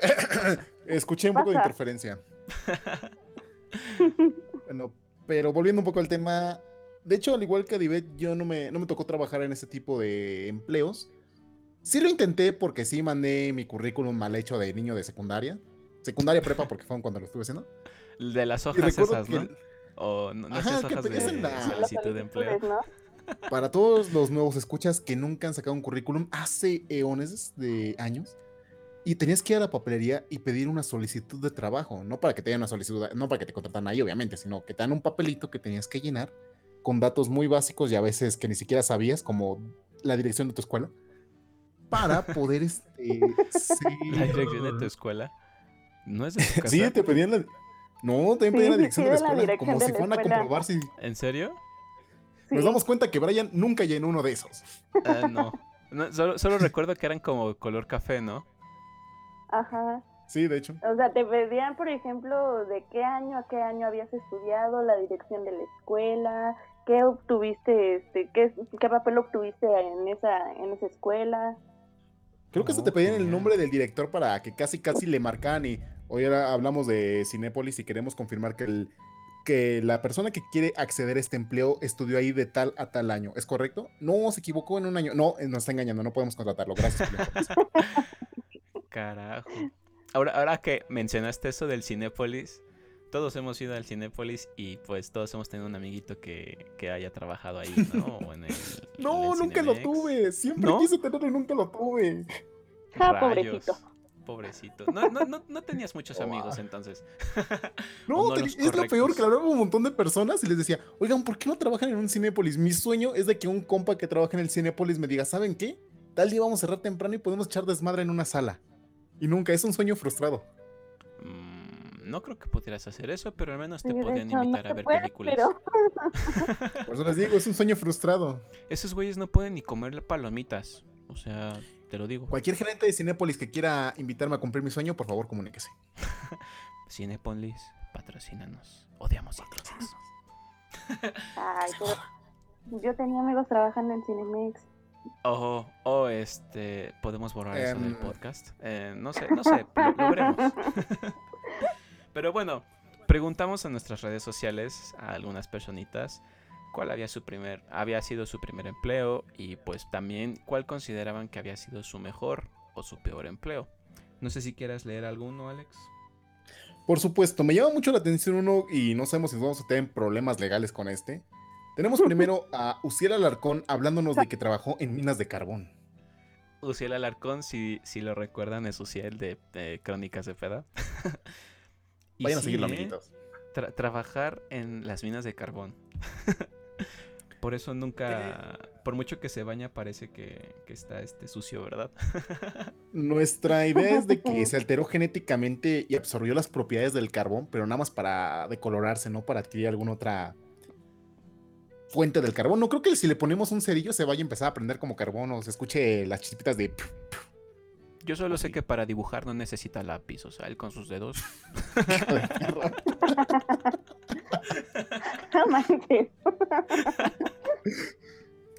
Speaker 1: (laughs)
Speaker 2: Escuché un poco de interferencia. bueno, pero volviendo un poco al tema. De hecho, al igual que a Divet, yo no me, no me tocó trabajar en ese tipo de empleos. Sí lo intenté porque sí mandé mi currículum mal hecho de niño de secundaria. Secundaria prepa porque fue cuando lo estuve haciendo.
Speaker 1: De las hojas esas,
Speaker 2: que
Speaker 1: ¿no? O no, no
Speaker 2: Ajá,
Speaker 1: esas
Speaker 2: que
Speaker 1: hojas
Speaker 2: pedías
Speaker 1: de
Speaker 2: en la-
Speaker 1: solicitud de empleo.
Speaker 2: para todos los nuevos escuchas que nunca han sacado un currículum hace eones de años y tenías que ir a la papelería y pedir una solicitud de trabajo, no para que te den una solicitud, no para que te contratan ahí, obviamente, sino que te dan un papelito que tenías que llenar con datos muy básicos y a veces que ni siquiera sabías, como la dirección de tu escuela, para (laughs) poder este,
Speaker 1: La dirección de tu escuela. ¿No es de tu (laughs) casa?
Speaker 2: Sí, te pedían la. No, también
Speaker 3: Sí,
Speaker 2: pedían la dirección
Speaker 3: sí,
Speaker 2: de la escuela, como
Speaker 3: de
Speaker 2: si
Speaker 3: la
Speaker 2: fueran a comprobar si.
Speaker 1: ¿En serio?
Speaker 3: Sí.
Speaker 2: Nos damos cuenta que Brian nunca llenó uno de esos.
Speaker 1: Ah, no. No, solo, solo recuerdo que eran como color café, ¿no?
Speaker 3: Ajá.
Speaker 2: Sí, de hecho.
Speaker 3: O sea, te pedían, por ejemplo, de qué año a qué año habías estudiado, la dirección de la escuela, qué obtuviste, este, qué, qué papel obtuviste en esa, en esa escuela.
Speaker 2: Creo que hasta
Speaker 1: Oh,
Speaker 2: te pedían el nombre del director para que casi casi le marcaran y hoy ahora hablamos de Cinépolis y queremos confirmar que el que la persona que quiere acceder a este empleo estudió ahí de tal a tal año. ¿Es correcto? No, se equivocó en un año. No, eh, nos está engañando, no podemos contratarlo. Gracias por. (laughs)
Speaker 1: Carajo. Ahora, ahora que mencionaste eso del Cinépolis, todos hemos ido al Cinépolis y pues todos hemos tenido un amiguito que, que haya trabajado ahí, ¿no? (laughs) O en el,
Speaker 2: No,
Speaker 1: en el
Speaker 2: nunca lo tuve. Siempre
Speaker 1: ¿No?
Speaker 2: quise tenerlo y nunca lo tuve.
Speaker 1: Rayos.
Speaker 3: pobrecito.
Speaker 1: Pobrecito. No, no, no, no tenías muchos
Speaker 2: Oh,
Speaker 1: amigos
Speaker 2: ah.
Speaker 1: entonces. (laughs)
Speaker 2: No, te- es lo peor que hablaba un montón de personas y les decía, oigan, ¿por qué no trabajan en un Cinépolis? Mi sueño es de que un compa que trabaja en el Cinépolis me diga, ¿saben qué? Tal día vamos a cerrar temprano y podemos echar desmadre en una sala. Y nunca, es un sueño frustrado.
Speaker 1: No creo que pudieras hacer eso, pero al menos te podían
Speaker 3: hecho, no
Speaker 1: invitar a ver
Speaker 3: puede,
Speaker 1: películas.
Speaker 3: pero- (laughs)
Speaker 2: Por eso les digo, es un sueño frustrado.
Speaker 1: Esos güeyes no pueden ni comer palomitas. O sea, te lo digo.
Speaker 2: Cualquier gerente de Cinépolis que quiera invitarme a cumplir mi sueño, por favor, comuníquese. (laughs)
Speaker 1: Cinepolis, patrocínanos. Odiamos Cinepolis.
Speaker 3: Ay, (laughs) pero yo tenía amigos trabajando en Cinemex.
Speaker 1: O, o este, podemos borrar eso del
Speaker 2: Em.
Speaker 1: podcast. Eh, no sé, no sé, lo, lo veremos. Pero bueno, preguntamos en nuestras redes sociales a algunas personitas cuál había su primer, había sido su primer empleo y pues también cuál consideraban que había sido su mejor o su peor empleo. No sé si quieras leer alguno, Alex.
Speaker 2: Por supuesto, me llama mucho la atención uno y no sabemos si nos vamos a tener problemas legales con este. Tenemos (laughs) primero a Uciel Alarcón hablándonos de que trabajó en minas de carbón.
Speaker 1: Uciel Alarcón, si, si lo recuerdan, es Uciel de, de Crónicas de Peda. (laughs)
Speaker 2: Vayan a seguirlo,
Speaker 1: ¿eh?
Speaker 2: amiguitos.
Speaker 1: Tra- trabajar en las minas de carbón. (laughs) Por eso nunca, por mucho que se baña, parece que, que está este sucio, ¿verdad? (laughs)
Speaker 2: Nuestra idea es de que (laughs) se alteró genéticamente y absorbió las propiedades del carbón, pero nada más para decolorarse, no para adquirir alguna otra fuente del carbón. No creo que si le ponemos un cerillo se vaya a empezar a prender como carbón o se escuche las chispitas de...
Speaker 1: Yo solo sé que para dibujar no necesita lápiz, o sea, él con sus dedos. (laughs)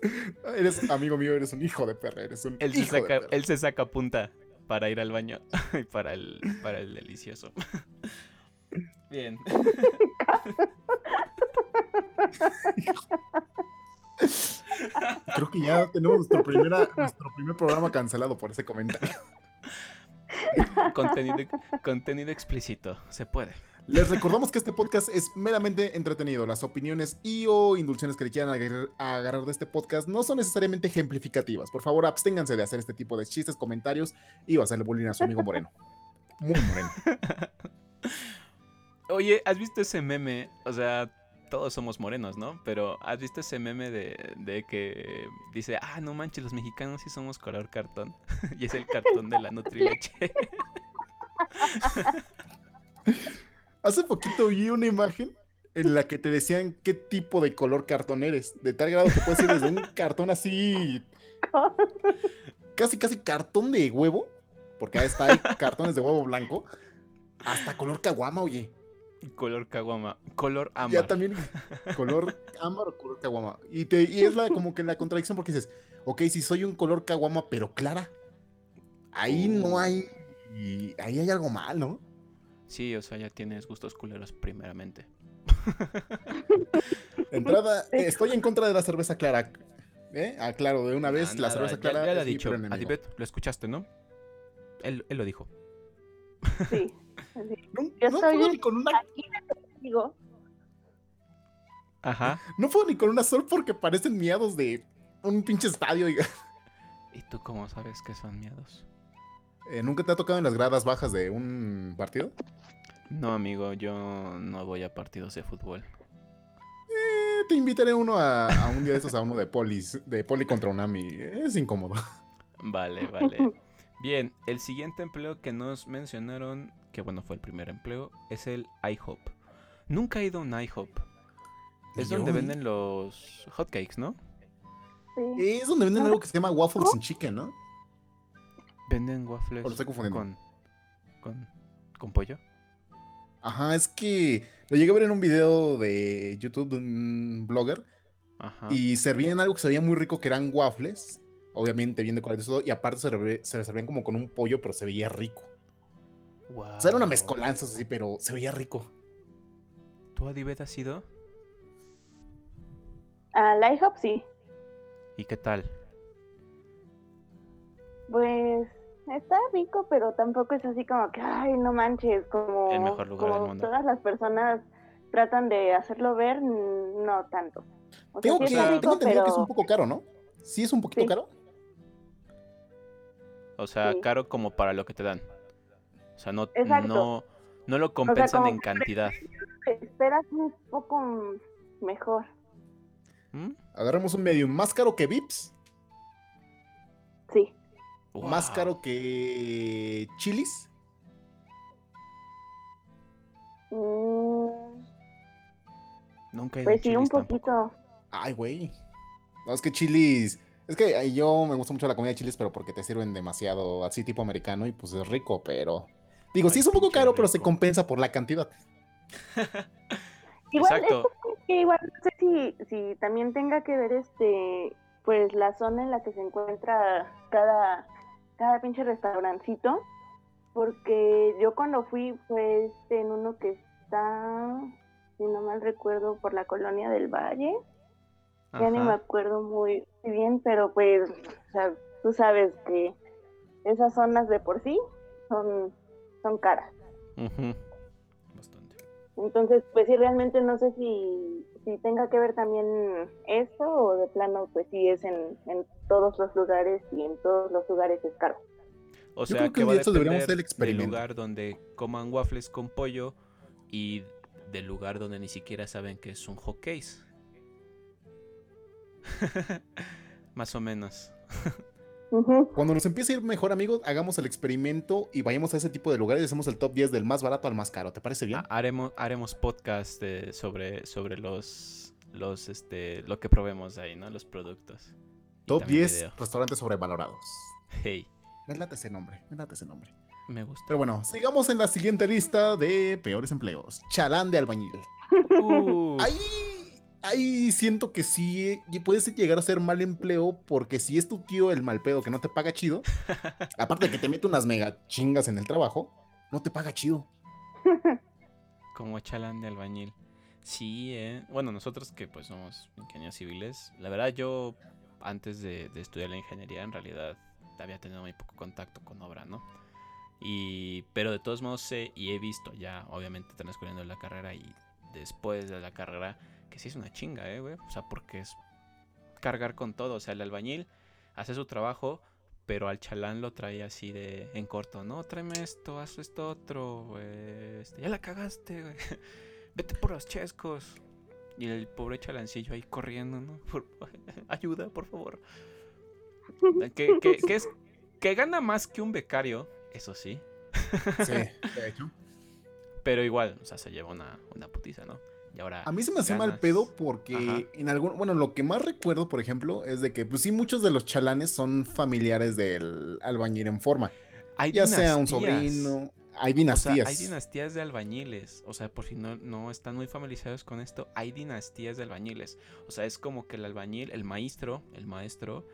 Speaker 1: (laughs)
Speaker 2: Eres amigo mío, eres un hijo de perra, eres un
Speaker 1: Él se
Speaker 2: hijo de
Speaker 1: saca,
Speaker 2: perra.
Speaker 1: él se saca punta para ir al baño (laughs) y para el, para el delicioso. Bien. (laughs)
Speaker 2: Creo que ya tenemos nuestro, primera, nuestro primer programa cancelado por ese comentario. (laughs)
Speaker 1: Contenido, contenido explícito, se puede.
Speaker 2: Les recordamos que este podcast es meramente entretenido. Las opiniones y o indulciones que le quieran agarrar, agarrar de este podcast no son necesariamente ejemplificativas. Por favor, absténganse de hacer este tipo de chistes, comentarios y o hacerle bullying a su amigo Moreno. Muy moreno. (laughs)
Speaker 1: Oye, ¿has visto ese meme? O sea, todos somos morenos, ¿no? Pero ¿has visto ese meme de, de que dice, ah, no manches, los mexicanos sí somos color cartón? (laughs) y es el cartón de la Nutrileche. (laughs)
Speaker 2: Hace poquito vi una imagen en la que te decían qué tipo de color cartón eres. De tal grado que puedes ir desde un cartón así, casi casi cartón de huevo, porque ahí está, hay cartones de huevo blanco, hasta color caguama, oye.
Speaker 1: Color caguama. Color
Speaker 2: Ya
Speaker 1: ámbar.
Speaker 2: también (laughs) color ámbar o color caguama. Y, te, y es la, como que la contradicción porque dices, ok, si soy un color caguama, pero clara, ahí no hay, y ahí hay algo mal, ¿no?
Speaker 1: Sí, o sea, ya tienes gustos culeros primeramente.
Speaker 2: De (laughs) entrada, eh, estoy en contra de la cerveza clara. ¿Eh? Aclaro de una vez,
Speaker 1: No,
Speaker 2: la
Speaker 1: nada,
Speaker 2: cerveza
Speaker 1: ya-
Speaker 2: clara
Speaker 1: Ya, lo ha dicho. Adibet, lo escuchaste, ¿no? Él, él lo dijo.
Speaker 3: Sí. (laughs)
Speaker 2: No,
Speaker 3: Yo
Speaker 2: no
Speaker 3: soy
Speaker 2: puedo
Speaker 3: un-
Speaker 2: ni con una...
Speaker 3: Contigo.
Speaker 1: Ajá.
Speaker 2: No puedo ni con una sol porque parecen miados de un pinche estadio. oiga.
Speaker 1: ¿Y tú cómo sabes que son miedos?
Speaker 2: Eh, ¿Nunca te ha tocado en las gradas bajas de un partido?
Speaker 1: No, amigo, yo no voy a partidos de fútbol.
Speaker 2: Eh, te invitaré uno a, a un día de estos, a uno de polis, de poli contra Unami. Es incómodo.
Speaker 1: Vale, vale. Bien, el siguiente empleo que nos mencionaron, que bueno, fue el primer empleo, es el IHOP. Nunca he ido a un IHOP. Es
Speaker 2: Yo-
Speaker 1: donde venden los hotcakes, ¿no?
Speaker 3: Sí.
Speaker 2: Es donde venden algo que se llama waffles and chicken, ¿no?
Speaker 1: Venden waffles
Speaker 2: O lo estoy confundiendo.
Speaker 1: con, con, con pollo.
Speaker 2: Ajá, es que lo llegué a ver en un video de YouTube de un blogger
Speaker 1: Ajá.
Speaker 2: y servían algo que se veía muy rico que eran waffles, obviamente bien decorados y todo, y aparte se, se le servían como con un pollo, pero se veía rico. O sea, era una mezcolanza así, pero se veía rico.
Speaker 1: ¿Tú, Adibet, has ido?
Speaker 3: Al IHOP sí.
Speaker 1: ¿Y qué tal?
Speaker 3: Pues está rico, pero tampoco es así como que, ay, no manches, como,
Speaker 1: El mejor lugar del
Speaker 3: como
Speaker 1: mundo.
Speaker 3: todas las personas tratan de hacerlo ver, no tanto. O sea,
Speaker 2: Tengo,
Speaker 3: sí
Speaker 2: que,
Speaker 3: rico,
Speaker 2: tengo entendido que es
Speaker 3: pero
Speaker 2: un poco caro, ¿no? Sí, es un poquito
Speaker 3: Sí.
Speaker 2: caro.
Speaker 1: O sea,
Speaker 3: Sí.
Speaker 1: caro como para lo que te dan. O sea, no,
Speaker 3: Exacto.
Speaker 1: no, no lo compensan en cantidad.
Speaker 3: te esperas un poco mejor.
Speaker 1: ¿Mm?
Speaker 2: Agarramos un medium más caro que Vips,
Speaker 3: Sí.
Speaker 2: más caro que Chilis.
Speaker 3: Mm,
Speaker 1: Nunca he
Speaker 3: pues sí, un
Speaker 1: tampoco.
Speaker 3: poquito.
Speaker 2: Ay, güey. No, es que Chilis. Es que yo me gusta mucho la comida de Chilis, pero porque te sirven demasiado así tipo americano y pues es rico, pero. Digo, sí es un poco caro, pero se compensa por la cantidad.
Speaker 3: Igual,
Speaker 1: Exacto.
Speaker 3: que igual no sé si, si también tenga que ver este pues la zona en la que se encuentra cada, cada pinche restaurancito. Porque yo cuando fui fue este en uno que está, si no mal recuerdo, por la colonia del Valle. Ya ni me acuerdo muy bien, pero pues, o sea, tú sabes que esas zonas de por sí son, son caras.
Speaker 1: Bastante.
Speaker 3: Entonces, pues sí, realmente no sé si, si tenga que ver también esto o de plano, pues sí es en, en todos los lugares y en todos los lugares es caro.
Speaker 1: O
Speaker 2: Yo
Speaker 1: sea,
Speaker 2: creo que
Speaker 1: que va a
Speaker 2: deberíamos hacer el
Speaker 1: del
Speaker 2: experimento.
Speaker 1: lugar donde coman waffles con pollo y del lugar donde ni siquiera saben que es un hot case. (laughs) Más o menos. (laughs)
Speaker 2: Cuando nos empiece a ir mejor, amigos, hagamos el experimento y vayamos a ese tipo de lugares y hacemos el top 10 del más barato al más caro. ¿Te parece bien?
Speaker 1: Ha- Haremos, haremos podcast de- sobre, sobre los, los, este, lo que probemos ahí, ¿no? Los productos.
Speaker 2: Top
Speaker 1: también
Speaker 2: 10
Speaker 1: video.
Speaker 2: restaurantes sobrevalorados.
Speaker 1: Hey,
Speaker 2: Me late ese nombre, me late ese nombre.
Speaker 1: me gusta.
Speaker 2: Pero bueno, sigamos en la siguiente lista de peores empleos. Chalán de albañil. (laughs)
Speaker 1: Uh,
Speaker 2: Ahí, ahí siento que sí y puedes llegar a ser mal empleo porque si es tu tío el mal pedo que no te paga chido, (laughs) aparte de que te mete unas mega chingas en el trabajo, no te paga chido. (laughs)
Speaker 1: Como chalán de albañil. Sí, eh. Bueno, nosotros que pues somos ingenieros civiles, la verdad yo antes de, de estudiar la ingeniería en realidad había tenido muy poco contacto con obra, ¿no? Y, pero de todos modos sé y he visto ya, obviamente transcurriendo la carrera y después de la carrera, que sí es una chinga, eh, güey. O sea, porque es cargar con todo. O sea, el albañil hace su trabajo, pero al chalán lo trae así de en corto, ¿no? Tráeme esto, haz esto otro, güey. Este, ya la cagaste, güey. (laughs) Vete por los chescos. Y el pobre chalancillo ahí corriendo, ¿no? (laughs) Por- ayuda, por favor. Que, que- que es, que gana más que un becario, eso sí.
Speaker 2: Sí, (laughs) de hecho.
Speaker 1: Pero igual, o sea, se lleva una, una putiza, ¿no? Y ahora.
Speaker 2: A mí se me hace mal pedo porque
Speaker 1: Ajá.
Speaker 2: en algún, bueno, lo que más recuerdo, por ejemplo, es de que pues sí muchos de los chalanes son familiares del albañil en forma,
Speaker 1: Hay
Speaker 2: ya sea un sobrino, hay
Speaker 1: O sea,
Speaker 2: dinastías.
Speaker 1: hay dinastías de albañiles. O sea, por si no, no están muy familiarizados con esto, hay dinastías de albañiles. O sea, es como que el albañil, el maestro, el maestro,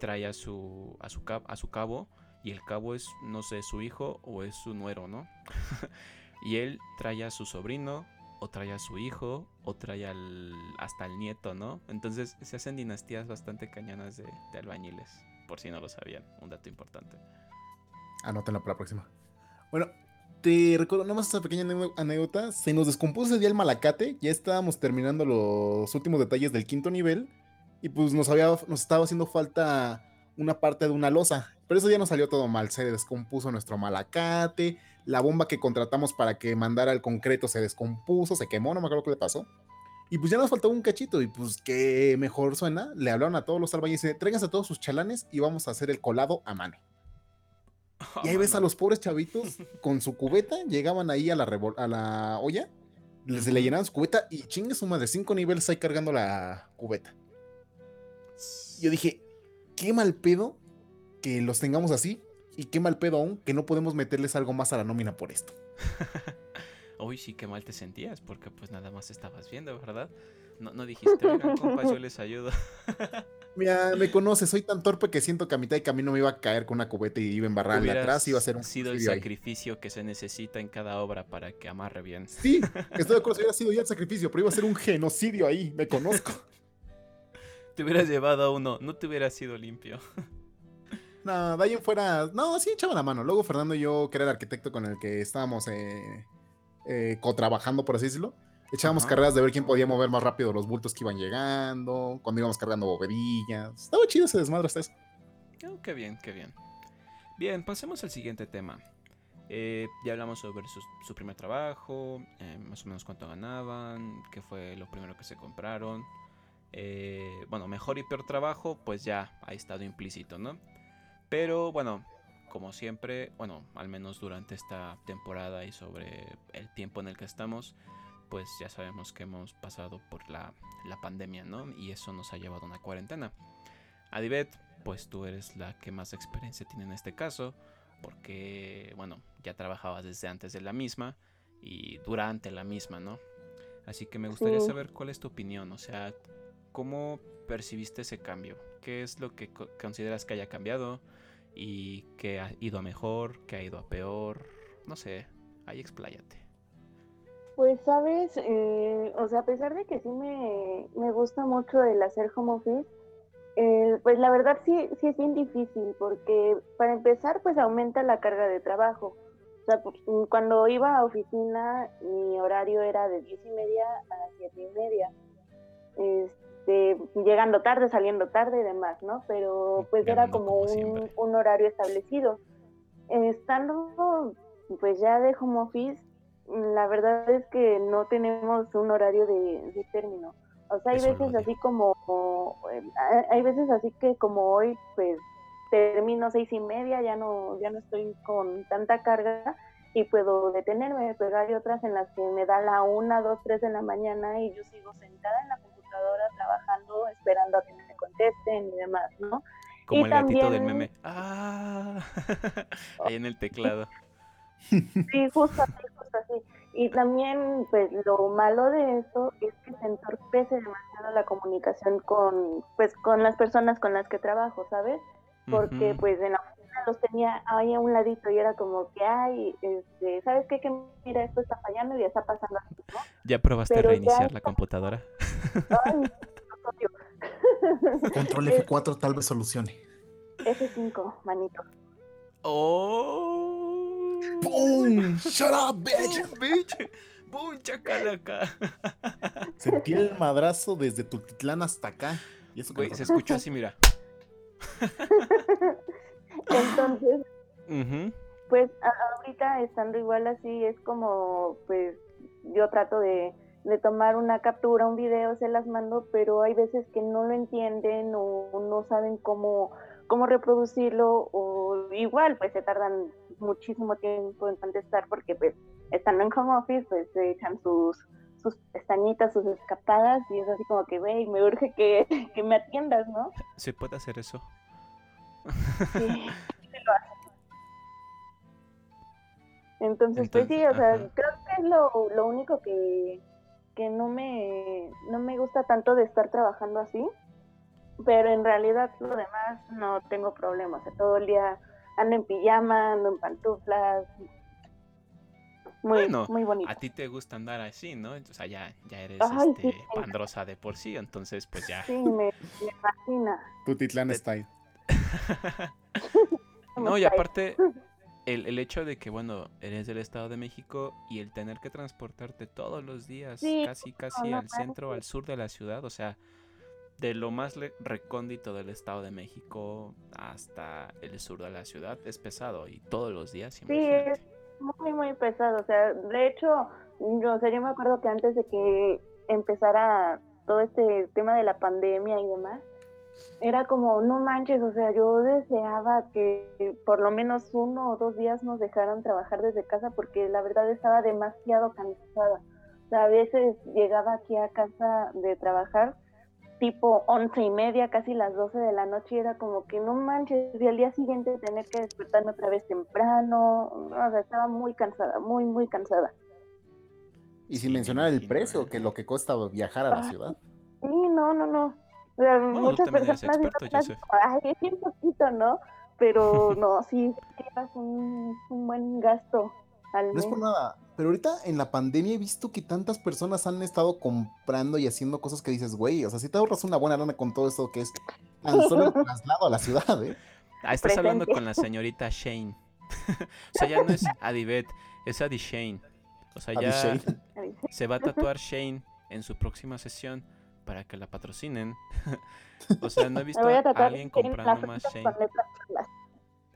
Speaker 1: trae a su, a su, cab- a su cabo y el cabo es, no sé, su hijo o es su nuero, ¿no? (laughs) y él trae a su sobrino o trae a su hijo o trae al, hasta al nieto, ¿no? Entonces se hacen dinastías bastante cañonas de, albañiles, por si no lo sabían, un dato importante.
Speaker 2: Anótenlo para la próxima. Bueno, te recuerdo, nada esa pequeña anécdota, se nos descompuso ese día el malacate, ya estábamos terminando los últimos detalles del quinto nivel y pues nos, había, nos estaba haciendo falta una parte de una losa, pero eso ya nos salió todo mal, se descompuso nuestro malacate, la bomba que contratamos para que mandara el concreto se descompuso, se quemó, no me acuerdo qué le pasó. Y pues ya nos faltó un cachito y pues que mejor suena, le hablaron a todos los albañiles tráiganse a todos sus chalanes y vamos a hacer el colado a mano. (laughs) Y ahí ves a los pobres chavitos con su cubeta, llegaban ahí a la, a la olla, les le llenaban su cubeta y chingue suma de cinco niveles ahí cargando la cubeta. Yo dije, qué mal pedo que los tengamos así y qué mal pedo aún que no podemos meterles algo más a la nómina por esto. (laughs)
Speaker 1: Uy, sí, qué mal te sentías porque pues nada más estabas viendo, ¿verdad? No, no dijiste, oigan, (laughs) compas, yo les ayudo. (laughs)
Speaker 2: Mira, me conoces, soy tan torpe que siento que a mitad de camino me iba a caer con una cubeta y iba a embarrarle atrás, iba a ser un
Speaker 1: sido el sacrificio que se necesita en cada obra para que amarre bien.
Speaker 2: Sí, estoy de acuerdo, hubiera sido ya el sacrificio, pero iba a ser un genocidio ahí, me conozco.
Speaker 1: Te hubieras llevado a uno, no te hubieras sido limpio. (laughs)
Speaker 2: No, de ahí en fuera, no, sí echaba la mano. Luego Fernando y yo, que era el arquitecto con el que estábamos eh, eh, co-trabajando, por así decirlo, Echábamos carreras de ver quién podía mover más rápido los bultos que iban llegando, cuando íbamos cargando bovedillas. Estaba chido ese desmadre hasta eso.
Speaker 1: Oh, qué bien, qué bien. Bien, pasemos al siguiente tema. Eh, ya hablamos sobre su, primer trabajo, eh, más o menos cuánto ganaban, qué fue lo primero que se compraron. Eh, bueno, mejor y peor trabajo, pues ya ha estado implícito, ¿no? Pero bueno, como siempre, bueno, al menos durante esta temporada y sobre el tiempo en el que estamos, pues ya sabemos que hemos pasado por la, pandemia, ¿no? Y eso nos ha llevado a una cuarentena. Adibet, pues tú eres la que más experiencia tiene en este caso, porque, bueno, ya trabajabas desde antes de la misma y durante la misma, ¿no? Así que me gustaría saber cuál es tu opinión, o sea, ¿cómo percibiste ese cambio? ¿Qué es lo que consideras que haya cambiado y qué ha ido a mejor, qué ha ido a peor? No sé, ahí expláyate.
Speaker 3: Pues sabes, eh, o sea, a pesar de que sí me, gusta mucho el hacer home office, eh, pues la verdad sí, sí es bien difícil porque para empezar pues aumenta la carga de trabajo. O sea, pues, cuando iba a oficina mi horario era de diez y media a siete y media. Este, llegando tarde, saliendo tarde y demás, ¿no? Pero pues era como un, un, horario establecido. estando pues ya de home office, la verdad es que no tenemos un horario de, término. O sea, hay veces así como, eh, hay veces así que como hoy, pues termino seis y media, ya no, ya no estoy con tanta carga y puedo detenerme, pero hay otras en las que me da la una, dos, tres de la mañana y yo sigo sentada en la computadora trabajando, esperando a que me contesten y demás, ¿no?
Speaker 1: Como el gatito del meme. Ah, (laughs) ahí en el teclado.
Speaker 3: Sí, justo así, justo así. Y también, pues, lo malo de eso es que se entorpece demasiado la comunicación con, pues, con las personas con las que trabajo, ¿sabes? Porque, pues, en la los tenía ahí a un ladito y era como que, ay, este, ¿sabes qué? Que mira, esto está fallando y ya está pasando así, ¿no?
Speaker 1: ¿Ya probaste reiniciar la computadora? (laughs) Ay,
Speaker 2: Control F4 tal vez solucione.
Speaker 3: F5, manito.
Speaker 1: Oh.
Speaker 2: ¡Boom! ¡Shut up, bitch!
Speaker 1: bitch! ¡Boom, chacalaca! (laughs)
Speaker 2: Sentí el madrazo desde Tultitlán hasta acá.
Speaker 1: Y eso se escuchó así, mira. (laughs)
Speaker 3: Entonces, pues ahorita estando igual así, es como, pues yo trato de, de, tomar una captura, un video, se las mando, pero hay veces que no lo entienden o no saben cómo cómo reproducirlo o igual pues se tardan muchísimo tiempo en contestar porque pues estando en home office pues se echan sus sus pestañitas, sus escapadas y es así como que, ve me urge que, (laughs) que, me atiendas, ¿no?
Speaker 1: ¿Se puede hacer eso?
Speaker 3: Sí, lo hace. Entonces, pues sí, o sea, creo que es lo, lo único que, que no me, no me gusta tanto de estar trabajando así pero en realidad lo demás no tengo problemas. todo el día ando en pijama, ando en pantuflas. Muy, muy bonito.
Speaker 1: A ti te gusta andar así, ¿no? O sea, ya, ya eres este, pandrosa de por sí, entonces pues ya.
Speaker 3: Sí, me, me fascina.
Speaker 2: Tu Titlán style. (laughs)
Speaker 1: no, y aparte, el, el hecho de que, bueno, eres del Estado de México y el tener que transportarte todos los días,
Speaker 3: Sí,
Speaker 1: casi, casi
Speaker 3: no
Speaker 1: al centro, al sur de la ciudad, o sea, de lo más recóndito del Estado de México hasta el sur de la ciudad, es pesado y todos los días,
Speaker 3: Sí, es muy, muy pesado. O sea, de hecho, yo, o sea, yo me acuerdo que antes de que empezara todo este tema de la pandemia y demás, era como, no manches, o sea, yo deseaba que por lo menos uno o dos días nos dejaran trabajar desde casa porque la verdad estaba demasiado cansada. O sea, a veces llegaba aquí a casa de trabajar tipo once y media, casi las doce de la noche, y era como que no manches, y al día siguiente tener que despertarme otra vez temprano, o sea, estaba muy cansada, muy, muy cansada.
Speaker 2: Y sin
Speaker 1: me
Speaker 2: mencionar el precio, que lo que cuesta viajar a la
Speaker 3: Ah.
Speaker 2: ciudad.
Speaker 3: Sí, no, no, no. O sea,
Speaker 1: tú
Speaker 3: muchas personas
Speaker 1: experto, Joseph.
Speaker 3: ay, es bien poquito, ¿no? Pero (laughs) no, sí, llevas un, un buen gasto al
Speaker 2: No
Speaker 3: mes.
Speaker 2: es por nada, pero ahorita en la pandemia he visto que tantas personas han estado comprando y haciendo cosas que dices, güey, o sea, si te ahorras una buena lana con todo esto que es tan solo el (laughs) traslado a la ciudad, ¿eh?
Speaker 1: Ah, estás hablando con la señorita Shane. (laughs) o sea, ya no es Adibet, es Adi Shane. O sea,
Speaker 2: Adi
Speaker 1: ya
Speaker 2: Shane.
Speaker 1: se va a tatuar Shane en su próxima sesión para que la patrocinen. (laughs) o sea, no he
Speaker 3: Me
Speaker 1: visto
Speaker 3: voy a
Speaker 1: a alguien comprando más Shane.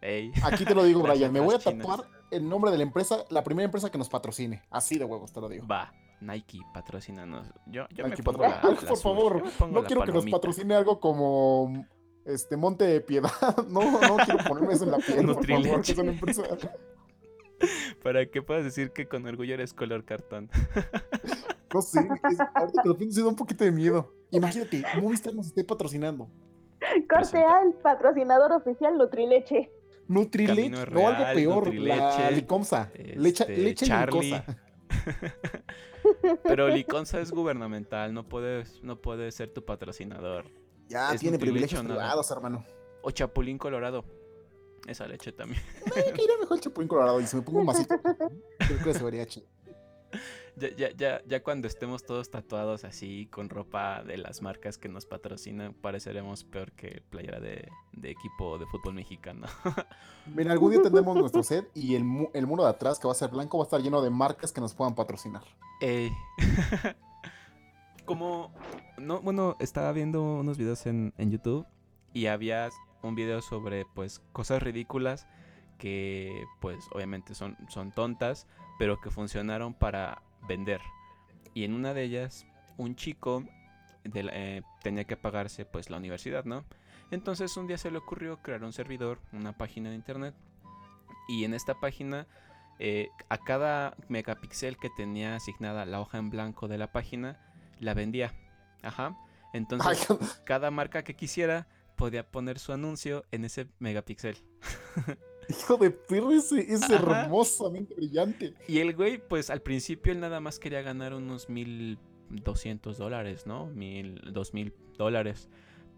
Speaker 1: Ey.
Speaker 2: Aquí te lo digo, (laughs) Brian, me voy a
Speaker 1: chinas.
Speaker 2: tatuar el nombre de la empresa, la primera empresa que nos patrocine. Así de huevos, te lo digo.
Speaker 1: Va, Nike, patrocínanos. Yo, yo
Speaker 2: Nike
Speaker 1: me pongo la,
Speaker 2: por favor,
Speaker 1: yo me pongo
Speaker 2: No quiero que nos patrocine algo como este Monte de Piedad. (laughs) No, no quiero ponerme eso en la piel, por favor, que es una empresa.
Speaker 1: Para que puedas decir que con orgullo eres color cartón.
Speaker 2: No sé, es- ahorita que lo pienso, sí da un poquito de miedo. Imagínate, Movistar nos esté patrocinando.
Speaker 3: Corte
Speaker 1: Presenta.
Speaker 3: A, el patrocinador oficial Nutrileche.
Speaker 2: Nutrileche, no algo peor, la
Speaker 1: Nutrileche,
Speaker 2: Licomsa. Leche,
Speaker 1: este,
Speaker 2: leche
Speaker 1: Charlie.
Speaker 2: Licosa. (laughs)
Speaker 1: Pero Liconza es gubernamental, no puedes, no puede ser tu patrocinador.
Speaker 2: Ya
Speaker 1: Es
Speaker 2: tiene privilegios privados, hermano.
Speaker 1: O Chapulín Colorado. Esa leche también.
Speaker 2: Eh, que irá mejor el Chapulín Colorado y si me pongo un masito. (laughs) Creo que se vería chido.
Speaker 1: Ya, ya, ya, ya cuando estemos todos tatuados así, con ropa de las marcas que nos patrocinan, pareceremos peor que playera de, de equipo de fútbol mexicano. (laughs)
Speaker 2: Mira, algún día tendremos nuestro set y el, mu- el muro de atrás, que va a ser blanco, va a estar lleno de marcas que nos puedan patrocinar.
Speaker 1: Ey. (laughs) Como, no, bueno, estaba viendo unos videos en, en YouTube y había un video sobre, pues, cosas ridículas que, pues, obviamente son, son tontas, pero que funcionaron para vender. Y en una de ellas, un chico de la- eh, tenía que pagarse, pues, la universidad, ¿no? Entonces un día se le ocurrió crear un servidor, una página de internet. Y en esta página eh, a cada megapíxel que tenía asignada la hoja en blanco de la página, la vendía. Ajá. Entonces,
Speaker 2: Ay,
Speaker 1: cada marca que quisiera podía poner su anuncio en ese megapíxel. (laughs)
Speaker 2: hijo de perro, ese es
Speaker 1: Ajá.
Speaker 2: hermosamente brillante.
Speaker 1: Y el güey, pues al principio él nada más quería ganar unos 1200 dólares, ¿no? Mil, dos mil dólares.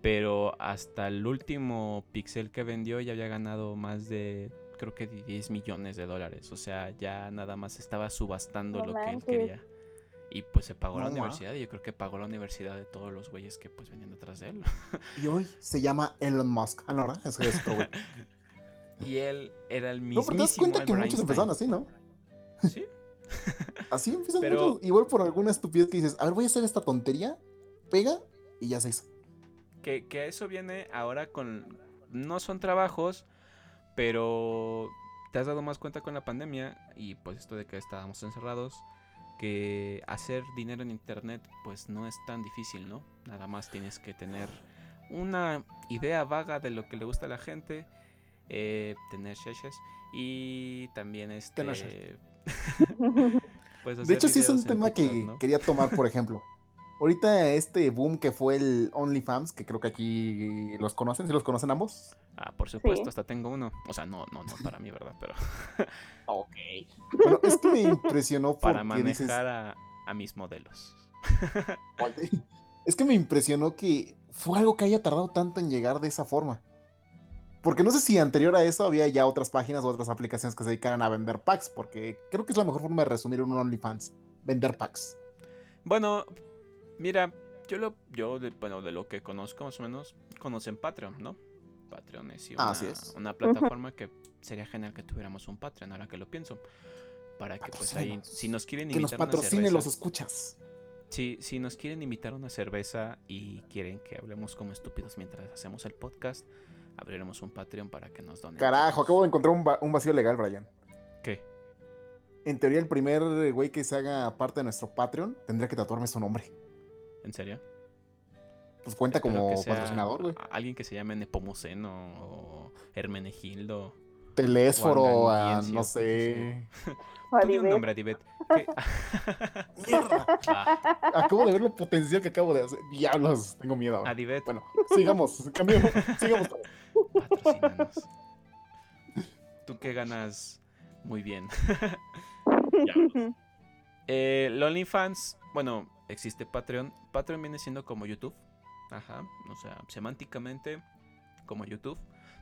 Speaker 1: Pero hasta el último pixel que vendió ya había ganado más de, creo que 10 millones de dólares. O sea, ya nada más estaba subastando
Speaker 3: No
Speaker 1: lo que él quería. Y pues se pagó la
Speaker 2: No,
Speaker 1: universidad y yo creo que pagó la universidad de todos los güeyes que pues venían detrás de él.
Speaker 2: Y hoy se llama Elon Musk. Ah, no, ¿verdad? Es otro güey. (laughs)
Speaker 1: y él era el
Speaker 2: No,
Speaker 1: mismo.
Speaker 2: pero te das cuenta que muchos empezaron así, ¿no?
Speaker 1: Sí. (laughs)
Speaker 2: Así empiezan
Speaker 1: Pero-
Speaker 2: muchos. Igual por alguna estupidez que dices, a ver, voy a hacer esta tontería, pega y ya se hizo.
Speaker 1: Que, que eso viene ahora con... No son trabajos, pero te has dado más cuenta con la pandemia y pues esto de que estábamos encerrados, que hacer dinero en internet pues no es tan difícil, ¿no? Nada más tienes que tener una idea vaga de lo que le gusta a la gente, eh, tener sheshes y también este... (laughs) Pues,
Speaker 2: De hecho, sí es un tema que quería tomar, por (laughs) ejemplo. Ahorita este boom que fue el OnlyFans, que creo que aquí los conocen, ¿sí los conocen ambos?
Speaker 1: Ah, por supuesto,
Speaker 3: Sí.
Speaker 1: hasta tengo uno. O sea, no, no, no para mí, ¿verdad? Pero (laughs)
Speaker 2: Ok. Bueno, es que me impresionó
Speaker 1: para manejar
Speaker 2: dices,
Speaker 1: a, a mis modelos.
Speaker 2: Es que me impresionó que fue algo que haya tardado tanto en llegar de esa forma. Porque no sé si anterior a eso había ya otras páginas o otras aplicaciones que se dedicaran a vender packs, porque creo que es la mejor forma de resumir un OnlyFans, vender packs.
Speaker 1: Bueno, mira, yo lo, yo de, bueno, de lo que conozco más o menos, conocen Patreon, ¿no? Patreon es una,
Speaker 2: Así es.
Speaker 1: una plataforma que sería genial que tuviéramos un Patreon, ahora que lo pienso. Para que pues ahí, si nos quieren
Speaker 2: Que nos
Speaker 1: invitar
Speaker 2: patrocine
Speaker 1: cerveza,
Speaker 2: los escuchas.
Speaker 1: si, si nos quieren invitar a una cerveza y quieren que hablemos como estúpidos mientras hacemos el podcast, abriremos un Patreon para que nos donen.
Speaker 2: Carajo, acabo de encontrar un, va- un vacío legal, Brian.
Speaker 1: ¿Qué?
Speaker 2: En teoría, el primer eh, güey que se haga parte de nuestro Patreon tendría que tatuarme su nombre.
Speaker 1: ¿En serio?
Speaker 2: Pues cuenta como patrocinador, güey.
Speaker 1: Alguien que se llame Nepomuceno o Hermenegildo.
Speaker 2: Telésforo, a,
Speaker 1: Angandiencio,
Speaker 2: no sé. (laughs)
Speaker 1: Di un nombre, Adibet. ¿Qué? (laughs) (laughs)
Speaker 2: ¡Mierda!
Speaker 1: Va,
Speaker 2: Acabo de ver lo potencial que acabo de hacer. Diablos, tengo miedo ahora.
Speaker 1: Adibet,
Speaker 2: Bueno, sigamos, (laughs) cambiemos, sigamos.
Speaker 1: patrocínanos. Tú que ganas muy bien. Eh, el OnlyFans, bueno, existe Patreon. Patreon viene siendo como YouTube. Ajá. O sea, semánticamente como YouTube.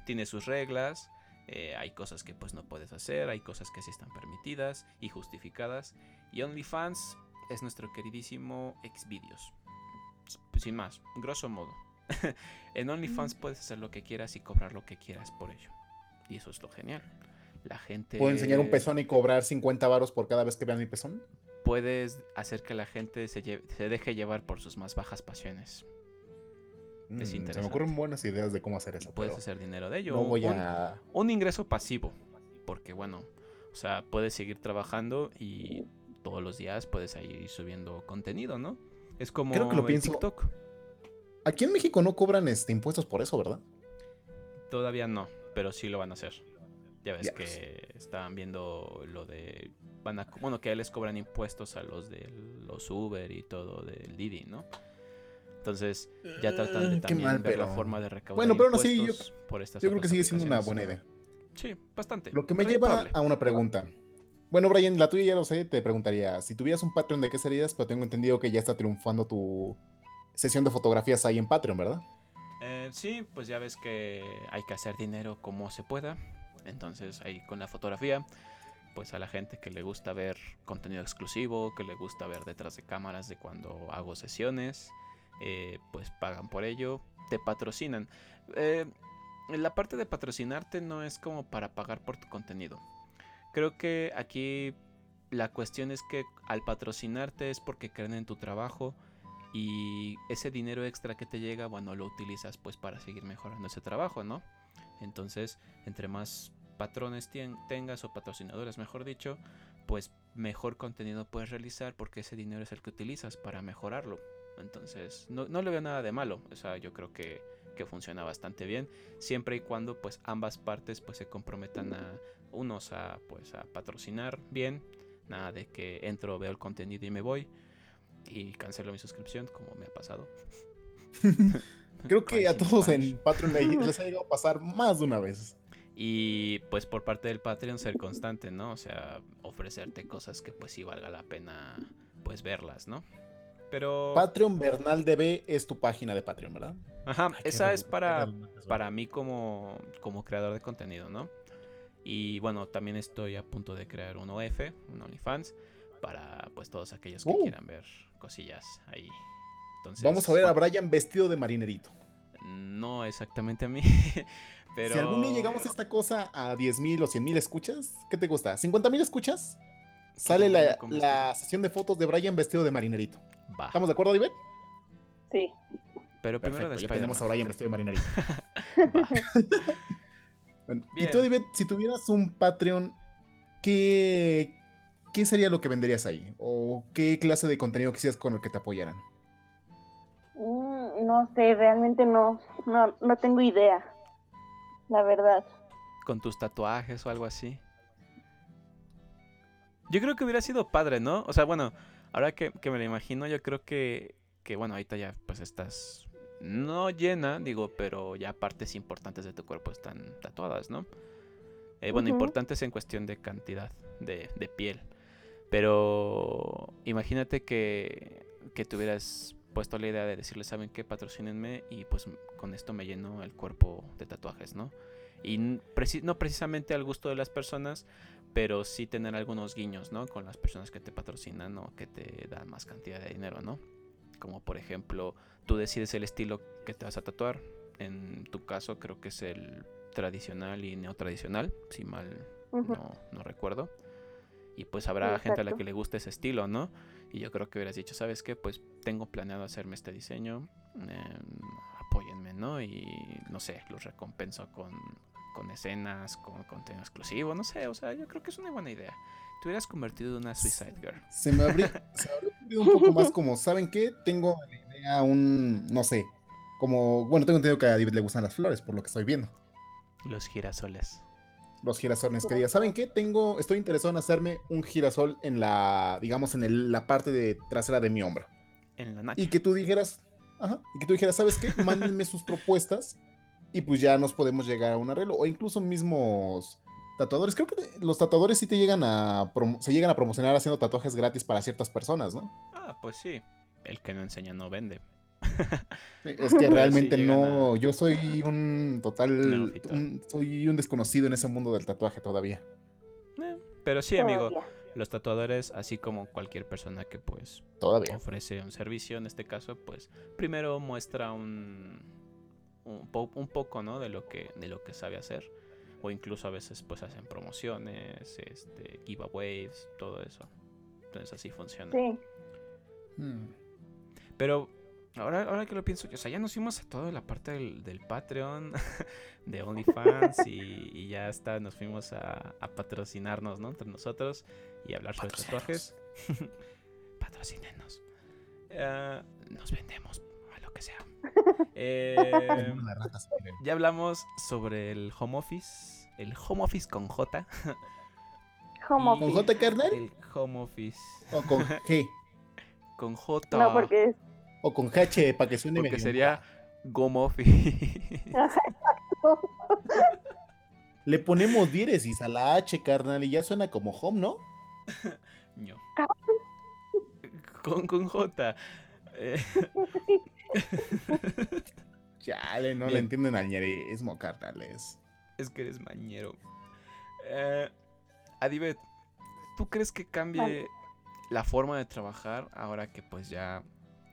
Speaker 1: Tiene sus reglas. Eh, hay cosas que pues no puedes hacer. Hay cosas que sí están permitidas y justificadas. Y OnlyFans es nuestro queridísimo Xvideos. Pues, sin más, grosso modo. (laughs) en OnlyFans puedes hacer lo que quieras y cobrar lo que quieras por ello. Y eso es lo genial. La gente...
Speaker 2: ¿Puedo enseñar un pezón y cobrar 50 varos por cada vez que vean mi pezón?
Speaker 1: puedes hacer que la gente se, se deje llevar por sus más bajas pasiones.
Speaker 2: Mm, se me
Speaker 1: interesante.
Speaker 2: ocurren buenas ideas de cómo hacer eso.
Speaker 1: Puedes
Speaker 2: pero
Speaker 1: hacer dinero de ello.
Speaker 2: no voy
Speaker 1: Un-
Speaker 2: a.
Speaker 1: un ingreso pasivo. Porque bueno, o sea, puedes seguir trabajando y todos los días puedes ir subiendo contenido, ¿no? Es como
Speaker 2: Creo que lo pienso-
Speaker 1: TikTok.
Speaker 2: Aquí en México no cobran este, impuestos por eso, ¿verdad?
Speaker 1: Todavía no, pero sí lo van a hacer. Ya ves que estaban viendo lo de van a bueno que les cobran impuestos a los de los Uber y todo del Didi, ¿no? Entonces ya tratan de
Speaker 2: qué
Speaker 1: también
Speaker 2: mal,
Speaker 1: ver la forma de recaudar
Speaker 2: Bueno, pero aún así, yo-
Speaker 1: impuestos por estas
Speaker 2: Yo creo que sigue siendo una buena idea.
Speaker 1: Sí, bastante.
Speaker 2: Lo que me lleva a una pregunta. Bueno, Brian, la tuya ya lo sé, te preguntaría, si tuvieras un Patreon, ¿de qué serías? Pero tengo entendido que ya está triunfando tu sesión de fotografías ahí en Patreon, ¿verdad?
Speaker 1: Eh, sí, pues ya ves que hay que hacer dinero como se pueda. Entonces ahí con la fotografía, pues a la gente que le gusta ver contenido exclusivo, que le gusta ver detrás de cámaras de cuando hago sesiones, eh, pues pagan por ello, te patrocinan. Eh, la parte de patrocinarte no es como para pagar por tu contenido. Creo que aquí la cuestión es que al patrocinarte es porque creen en tu trabajo y ese dinero extra que te llega, bueno, lo utilizas pues para seguir mejorando ese trabajo, ¿no? Entonces, entre más patrones tengas o patrocinadores, mejor dicho, pues mejor contenido puedes realizar porque ese dinero es el que utilizas para mejorarlo. Entonces, no, no le veo nada de malo. O sea, yo creo que, que funciona bastante bien. Siempre y cuando pues ambas partes pues se comprometan a unos a pues a patrocinar bien. Nada de que entro, veo el contenido y me voy. Y cancelo mi suscripción, como me ha pasado. (laughs)
Speaker 2: Creo que a todos en Patreon le- les ha llegado a pasar más de una vez.
Speaker 1: Y pues por parte del Patreon ser constante, ¿no? O sea, ofrecerte cosas que pues sí valga la pena pues verlas, ¿no? Pero...
Speaker 2: Patreon Bernal DB es tu página de Patreon, ¿verdad?
Speaker 1: Ajá,
Speaker 2: Ay, qué
Speaker 1: esa es para, para mí como, como creador de contenido, ¿no? Y bueno, también estoy a punto de crear un OF, un OnlyFans, para pues todos aquellos que
Speaker 2: Uh.
Speaker 1: quieran ver cosillas ahí. Entonces,
Speaker 2: Vamos a ver a Brian vestido de marinerito.
Speaker 1: No exactamente a mí, (laughs) pero...
Speaker 2: Si algún día llegamos a esta cosa a 10.000 o 100.000 escuchas, ¿qué te gusta? ¿50.000 escuchas? Sale la,
Speaker 1: ¿Cómo
Speaker 2: la sesión de fotos de Brian vestido de marinerito.
Speaker 1: Va,
Speaker 2: ¿Estamos de acuerdo, David?
Speaker 3: Sí.
Speaker 1: pero primero de
Speaker 2: Perfecto, ya tenemos a. Brian vestido de. (laughs) Bueno, y tú, David, si tuvieras un Patreon, ¿qué, ¿qué sería lo que venderías ahí? ¿O qué clase de contenido quisieras con el que te apoyaran?
Speaker 3: Mm, no sé, realmente no, no, no tengo idea. La verdad.
Speaker 1: con tus tatuajes o algo así. Yo creo que hubiera sido padre, ¿no? O sea, bueno, ahora que, que me lo imagino, yo creo que, que, bueno, ahorita ya pues estás no llena, digo, pero ya partes importantes de tu cuerpo están tatuadas, ¿no? Eh, bueno,
Speaker 3: Ujú.
Speaker 1: importantes en cuestión de cantidad de, de piel. Pero imagínate que, que te hubieras puesto la idea de decirle, ¿saben qué? Patrocínenme y pues con esto me lleno el cuerpo de tatuajes, ¿no? Y preci- no precisamente al gusto de las personas, pero sí tener algunos guiños, ¿no? Con las personas que te patrocinan o que te dan más cantidad de dinero, ¿no? Como por ejemplo, tú decides el estilo que te vas a tatuar, En tu caso creo que es el tradicional y neotradicional, si mal no, no recuerdo. Y pues habrá gente a la que le guste ese estilo, ¿no? Y yo creo que hubieras dicho, ¿sabes qué? Pues tengo planeado hacerme este diseño, em, apóyenme, ¿no? Y no sé, los recompenso con, con escenas, con contenido exclusivo, no sé, o sea, yo creo que es una buena idea. Te hubieras convertido en una Suicide Girl.
Speaker 2: Se me habría, (laughs) se un poco más como, ¿saben qué? Tengo la idea un, no sé, como, bueno, tengo entendido que a David le gustan las flores, por lo que estoy viendo.
Speaker 1: Los girasoles.
Speaker 2: Los girasoles que diga, ¿saben qué? Tengo, estoy interesado en hacerme un girasol en la, digamos, en la parte de trasera de mi hombro.
Speaker 1: En la
Speaker 2: Y que tú dijeras, ajá, y que tú dijeras, ¿sabes qué? Mándenme sus propuestas y pues ya nos podemos llegar a un arreglo. O incluso mismos tatuadores. Creo que los tatuadores sí te llegan a, se llegan a promocionar haciendo tatuajes gratis para ciertas personas, ¿no?
Speaker 1: Ah, pues sí. El que no enseña no vende. (laughs)
Speaker 2: Es que realmente no, yo soy un total, soy un desconocido en ese mundo del tatuaje todavía.
Speaker 1: Eh, pero sí, amigo, los tatuadores, así como cualquier persona que pues
Speaker 2: todavía
Speaker 1: ofrece un servicio, en este caso, pues primero muestra un, un, un, poco, ¿no? De lo que, de lo que sabe hacer. O incluso a veces pues hacen promociones, este, giveaways, todo eso. Entonces así funciona.
Speaker 3: Sí.
Speaker 1: Hmm. Pero Ahora, ahora que lo pienso, o sea, ya nos fuimos a toda la parte del, Patreon, (laughs) de OnlyFans y, ya está, nos fuimos a, patrocinarnos, ¿no? Entre nosotros y hablar sobre tatuajes. (laughs) Patrocínenos. Ah, nos vendemos a lo que sea. (laughs) Eh, ya hablamos sobre el home office, el home office con J. (laughs)
Speaker 3: Home office.
Speaker 2: ¿Con J, carnal?
Speaker 1: El home office.
Speaker 2: ¿O con G? (laughs)
Speaker 1: Con J.
Speaker 3: No, porque es
Speaker 2: o con H para que suene
Speaker 1: Porque sería Gomofi.
Speaker 2: Le ponemos diéresis a la H, carnal, y ya suena como home, ¿no?
Speaker 1: no. Con, con J. (laughs)
Speaker 2: Chale, no le entienden al ñerismo, carnales.
Speaker 1: Es que eres mañero. Eh, Adibet, ¿tú crees que cambie la forma de trabajar ahora que pues ya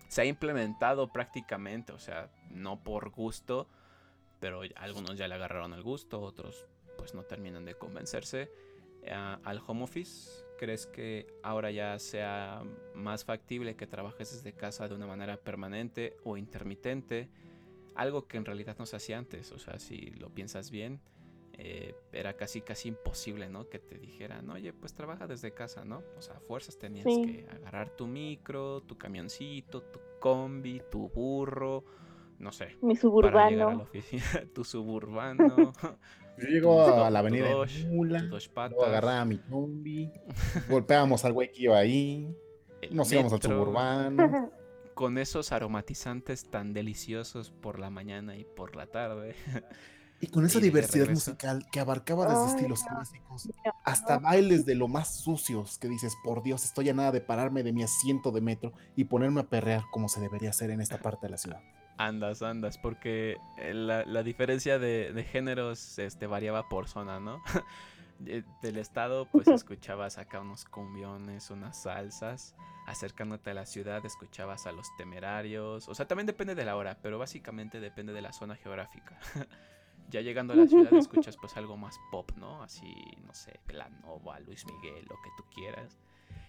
Speaker 1: se ha implementado prácticamente, o sea, no por gusto, pero algunos ya le agarraron el gusto, otros pues no terminan de convencerse eh, al home office. ¿Crees que ahora ya sea más factible que trabajes desde casa de una manera permanente o intermitente? Algo que en realidad no se hacía antes, o sea, si lo piensas bien, eh, era casi casi imposible, ¿no? Que te dijeran, oye, pues trabaja desde casa, ¿no? O sea, fuerzas tenías que agarrar tu micro, tu camioncito, tu combi, tu burro, no sé.
Speaker 3: Mi suburbano. Para llegar a la
Speaker 1: oficina, (laughs) tu suburbano.
Speaker 2: Yo llego a la avenida de Mula, agarraba mi combi, (laughs) golpeábamos al güey que iba ahí, nos íbamos al suburbano. (laughs)
Speaker 1: Con esos aromatizantes tan deliciosos por la mañana y por la tarde. (laughs)
Speaker 2: Y con esa diversidad musical que abarcaba desde estilos clásicos hasta bailes de lo más sucios que dices, por Dios, estoy a nada de pararme de mi asiento de metro y ponerme a perrear como se debería hacer en esta parte de la ciudad.
Speaker 1: Andas, andas, porque eh, la, diferencia de, géneros este, variaba por zona, ¿no? (laughs) Del estado, pues escuchabas acá unos cumbiones, unas salsas. Acercándote a la ciudad, escuchabas a los temerarios. O sea, también depende de la hora, pero básicamente depende de la zona geográfica. (laughs) ya llegando a la ciudad escuchas pues algo más pop, ¿no? Así, no sé, La Nova, Luis Miguel, lo que tú quieras.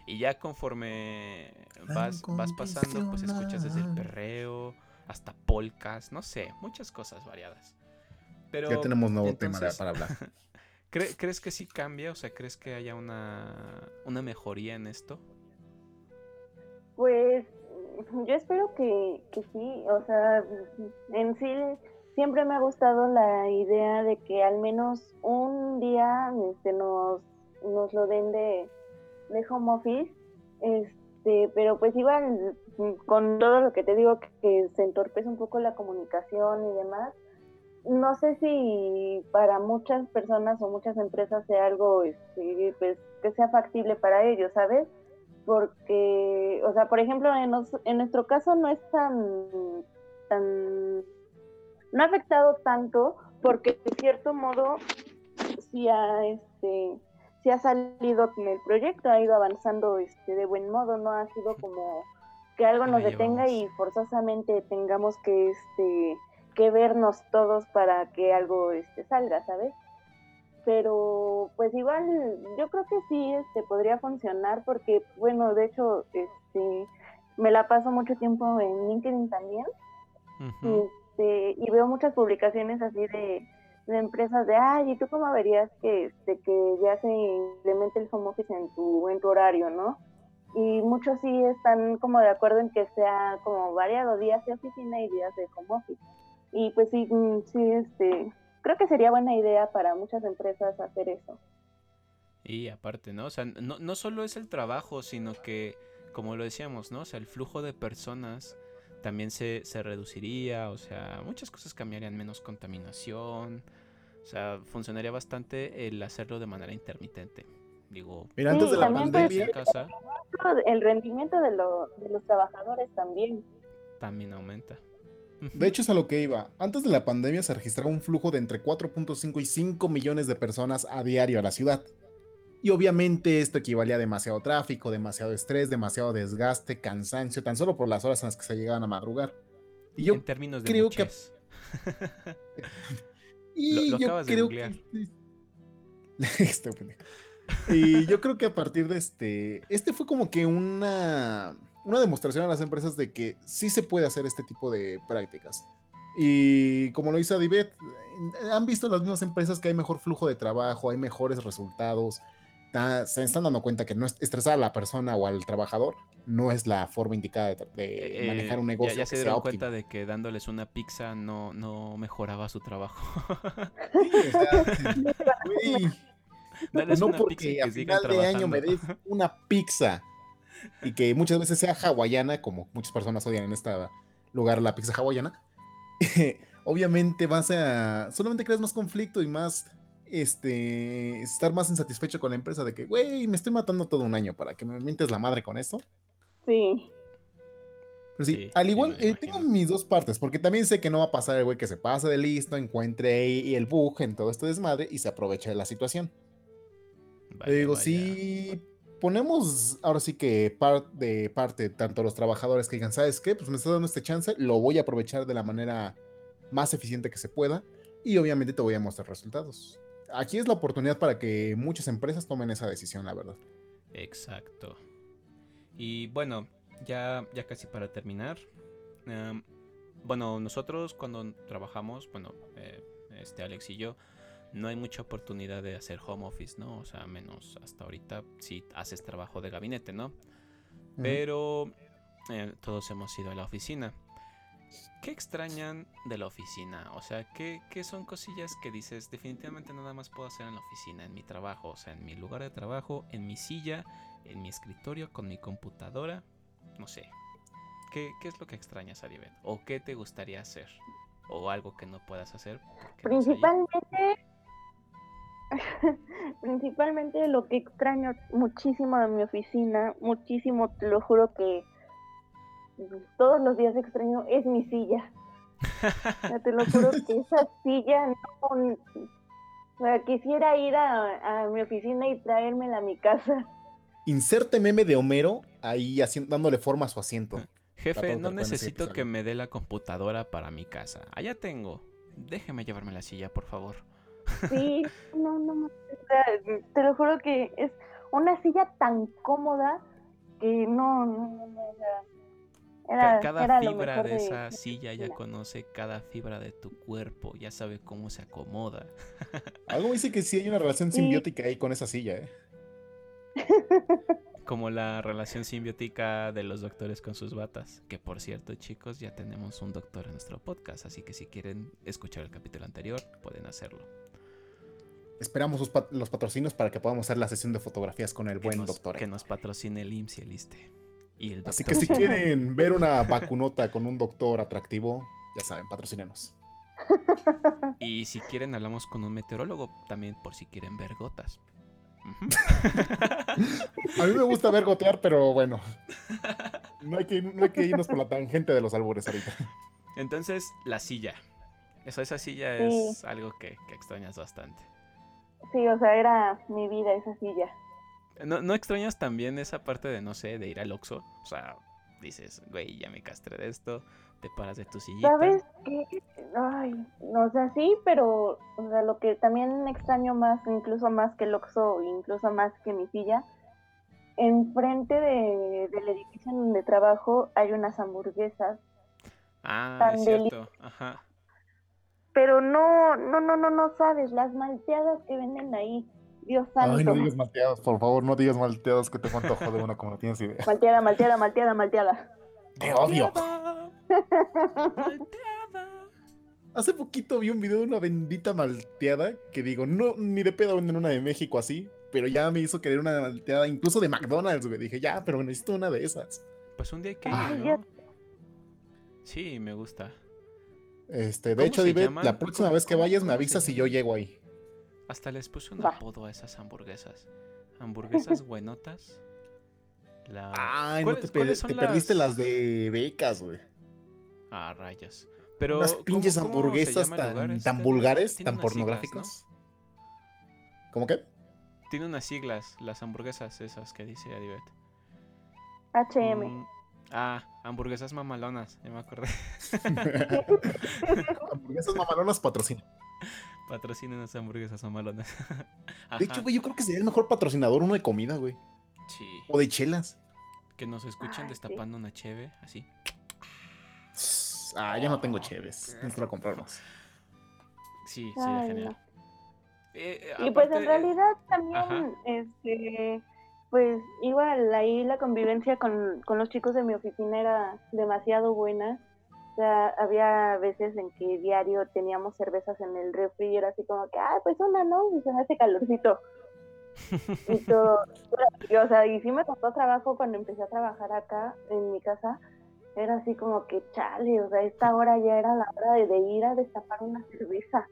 Speaker 1: Y ya conforme vas, vas pasando, pues escuchas desde el perreo hasta polcas, no sé, muchas cosas variadas. Pero,
Speaker 2: ya tenemos nuevo tema para hablar. (laughs)
Speaker 1: ¿Crees que sí cambia? O sea, ¿crees que haya una, una mejoría en esto?
Speaker 3: Pues yo espero que, que sí, o sea, en sí siempre me ha gustado la idea de que al menos un día este, nos, nos lo den de, home office, este, pero pues igual con todo lo que te digo que, se entorpece un poco la comunicación y demás, no sé si para muchas personas o muchas empresas sea algo este, pues, que sea factible para ellos, ¿sabes? Porque, o sea, por ejemplo, en, en nuestro caso no es tan, tan no ha afectado tanto porque de cierto modo sí ha, este, sí ha salido con el proyecto, ha ido avanzando este, de buen modo, no ha sido como que algo nos detenga y forzosamente tengamos que, este, que vernos todos para que algo este, salga, ¿sabes? Pero pues igual yo creo que sí este, podría funcionar porque, bueno, de hecho, este, me la paso mucho tiempo en LinkedIn también este, y veo muchas publicaciones así de, empresas de, ay, ¿y tú cómo verías que, este, que ya se implemente el home office en tu, en tu horario, no? Y muchos sí están como de acuerdo en que sea como variado días de oficina y días de home office. Y pues sí, mm, sí, este, creo que sería buena idea para muchas empresas hacer eso.
Speaker 1: Y aparte, ¿no? O sea, no, no solo es el trabajo, sino que, como lo decíamos, ¿no? O sea, el flujo de personas también se, se reduciría, o sea, muchas cosas cambiarían, menos contaminación, o sea, funcionaría bastante el hacerlo de manera intermitente. Digo,
Speaker 2: Mira, antes de la pandemia,
Speaker 3: el rendimiento de, de los trabajadores también.
Speaker 1: También aumenta.
Speaker 2: De hecho, es a lo que iba. Antes de la pandemia se registraba un flujo de entre 4.5 y 5 millones de personas a diario a la ciudad. Y obviamente esto equivalía a demasiado tráfico, demasiado estrés, demasiado desgaste, cansancio, tan solo por las horas en las que se llegaban a madrugar.
Speaker 1: Y yo en términos de creo que... (laughs)
Speaker 2: y lo, yo creo que... (laughs) Este y yo creo que a partir de este, este fue como que una una demostración a las empresas de que sí se puede hacer este tipo de prácticas. Y como lo dice Adibet, han visto las mismas empresas que hay mejor flujo de trabajo, hay mejores resultados. Se están dando cuenta que no es estresar a la persona o al trabajador no es la forma indicada de, eh, manejar un negocio.
Speaker 1: Ya, se dieron cuenta de que dándoles una pizza no, no mejoraba su trabajo. (laughs) (laughs)
Speaker 2: no porque a final de año me des (laughs) una pizza y que muchas veces sea hawaiana, como muchas personas odian en este lugar la pizza hawaiana, (laughs) obviamente vas a. solamente creas más conflicto y más. Este. estar más insatisfecho con la empresa de que, güey, me estoy matando todo un año para que me mientes la madre con esto.
Speaker 3: Sí.
Speaker 2: Pero sí, al igual, eh, tengo mis dos partes, porque también sé que no va a pasar el güey que se pase de listo, encuentre y el bug en todo este desmadre y se aproveche de la situación. Digo, sí, ponemos ahora sí que de parte tanto los trabajadores que digan, ¿sabes qué? Pues me está dando este chance, lo voy a aprovechar de la manera más eficiente que se pueda y obviamente te voy a mostrar resultados. Aquí es la oportunidad para que muchas empresas tomen esa decisión, la verdad.
Speaker 1: Exacto. Y bueno, ya, ya casi para terminar. Em, bueno, nosotros cuando trabajamos, bueno, eh, este Alex y yo, no hay mucha oportunidad de hacer home office, ¿no? O sea, menos hasta ahorita si haces trabajo de gabinete, ¿no? Pero eh, todos hemos ido a la oficina. ¿Qué extrañan de la oficina? O sea, ¿qué, ¿qué, son cosillas que dices definitivamente nada más puedo hacer en la oficina, en mi trabajo? O sea, en mi lugar de trabajo, en mi silla, en mi escritorio, con mi computadora. No sé. ¿Qué, qué es lo que extrañas, Aribet? ¿O qué te gustaría hacer? ¿O algo que no puedas hacer?
Speaker 3: Principalmente (laughs) Principalmente lo que extraño muchísimo de mi oficina, muchísimo, te lo juro que todos los días extraño, es mi silla. te lo juro que (laughs) esa silla no... quisiera ir a, mi oficina y traérmela a mi casa.
Speaker 2: Inserte meme de Homero ahí dándole forma a su asiento. (laughs)
Speaker 1: Jefe, no necesito que me dé la computadora para mi casa. Allá tengo. Déjeme llevarme la silla, por favor.
Speaker 3: Sí, no, no, te lo juro que es una silla tan cómoda que no, no, no,
Speaker 1: era, cada fibra de, esa silla ya conoce cada fibra de tu cuerpo, ya sabe cómo se acomoda. (laughs)
Speaker 2: Algo dice que sí hay una relación simbiótica ahí con esa silla, ¿eh?
Speaker 1: Como la relación simbiótica de los doctores con sus batas. Que por cierto, chicos, ya tenemos un doctor en nuestro podcast, así que si quieren escuchar el capítulo anterior, pueden hacerlo.
Speaker 2: Esperamos los, patrocinios para que podamos hacer la sesión de fotografías con el buen doctor.
Speaker 1: Que nos patrocine el IMSS y el ISTE. Y el
Speaker 2: Así que si quieren ver una vacunota con un doctor atractivo, ya saben, patrocinenos.
Speaker 1: Y si quieren, hablamos con un meteorólogo también por si quieren ver gotas. (laughs)
Speaker 2: A mí me gusta ver gotear, pero bueno. No hay, que, irnos por la tangente de los albures ahorita.
Speaker 1: Entonces, la silla. Eso, esa silla es algo que extrañas bastante.
Speaker 3: Sí, o sea, era mi vida esa silla.
Speaker 1: ¿No, ¿No extrañas también esa parte de, no sé, de ir al Oxxo? O sea, dices, güey, ya me castré de esto. Te paras de tu sillita.
Speaker 3: ¿Sabes qué? Ay, no, o sea, sí, pero o sea, lo que también extraño más, incluso más que el Oxxo, incluso más que mi silla, enfrente de, del edificio en donde trabajo hay unas hamburguesas,
Speaker 1: Ah, es cierto. Ajá.
Speaker 3: Pero no, no, no, no, no sabes, las malteadas que venden ahí, Dios santo.
Speaker 2: Ay, no digas malteadas, por favor, no digas malteadas que te antojo de una como no tienes idea.
Speaker 3: Malteada, malteada, malteada, malteada.
Speaker 2: Te odio.
Speaker 1: Malteada, malteada.
Speaker 2: Hace poquito vi un video de una bendita malteada que digo, no, ni de pedo venden una de México así, pero ya me hizo querer una malteada incluso de McDonald's, güey. Dije, ya, pero necesito una de esas.
Speaker 1: Pues un día hay que
Speaker 3: Ah,
Speaker 1: ir, ¿no? Sí, me gusta.
Speaker 2: Este, de
Speaker 1: ¿Cómo
Speaker 2: hecho, Divet, la próxima
Speaker 1: ¿Cómo-
Speaker 2: vez que vayas me avisas y
Speaker 1: llaman?
Speaker 2: yo llego ahí.
Speaker 1: Un les puse un apodo a esas hamburguesas. Hamburguesas (laughs) buenotas. La...
Speaker 2: Ay, no te,
Speaker 1: ¿Cuáles-
Speaker 2: pe-
Speaker 1: cuáles son
Speaker 2: te perdiste las de becas, güey.
Speaker 1: Ah, rayos. Pero,
Speaker 2: Unas
Speaker 1: ¿cómo-
Speaker 2: pinches
Speaker 1: cómo
Speaker 2: hamburguesas tan,
Speaker 1: este?
Speaker 2: tan vulgares, tan
Speaker 1: siglas,
Speaker 2: pornográficas. ¿Cómo qué?
Speaker 1: Tiene unas siglas, las hamburguesas esas que dice Adibet.
Speaker 3: HM.
Speaker 1: Mm, ah, hamburguesas mamalonas, ya me acordé. (laughs)
Speaker 2: Hamburguesas mamalonas patrocina.
Speaker 1: Patrocinen las hamburguesas mamalonas. (laughs)
Speaker 2: De hecho, güey, yo creo que sería el mejor patrocinador uno de comida, güey.
Speaker 1: sí.
Speaker 2: O de chelas.
Speaker 1: Que nos escuchen destapando una cheve, así.
Speaker 2: Ah, yo no tengo cheves. Necesito comprar más.
Speaker 1: Sí, sería
Speaker 3: Ay,
Speaker 1: genial. Eh,
Speaker 3: Y pues en
Speaker 1: eh,
Speaker 3: realidad también,
Speaker 1: ajá.
Speaker 3: este, pues igual ahí la convivencia con, con los chicos de mi oficina era demasiado buena. O sea, había veces en que diario teníamos cervezas en el refri y era así como que, ah, pues una, ¿no? Y se me hace calorcito. (laughs) y todo. Y, o sea, y sí me costó trabajo cuando empecé a trabajar acá en mi casa. Era así como que, chale, o sea, esta hora ya era la hora de, de ir a destapar una cerveza.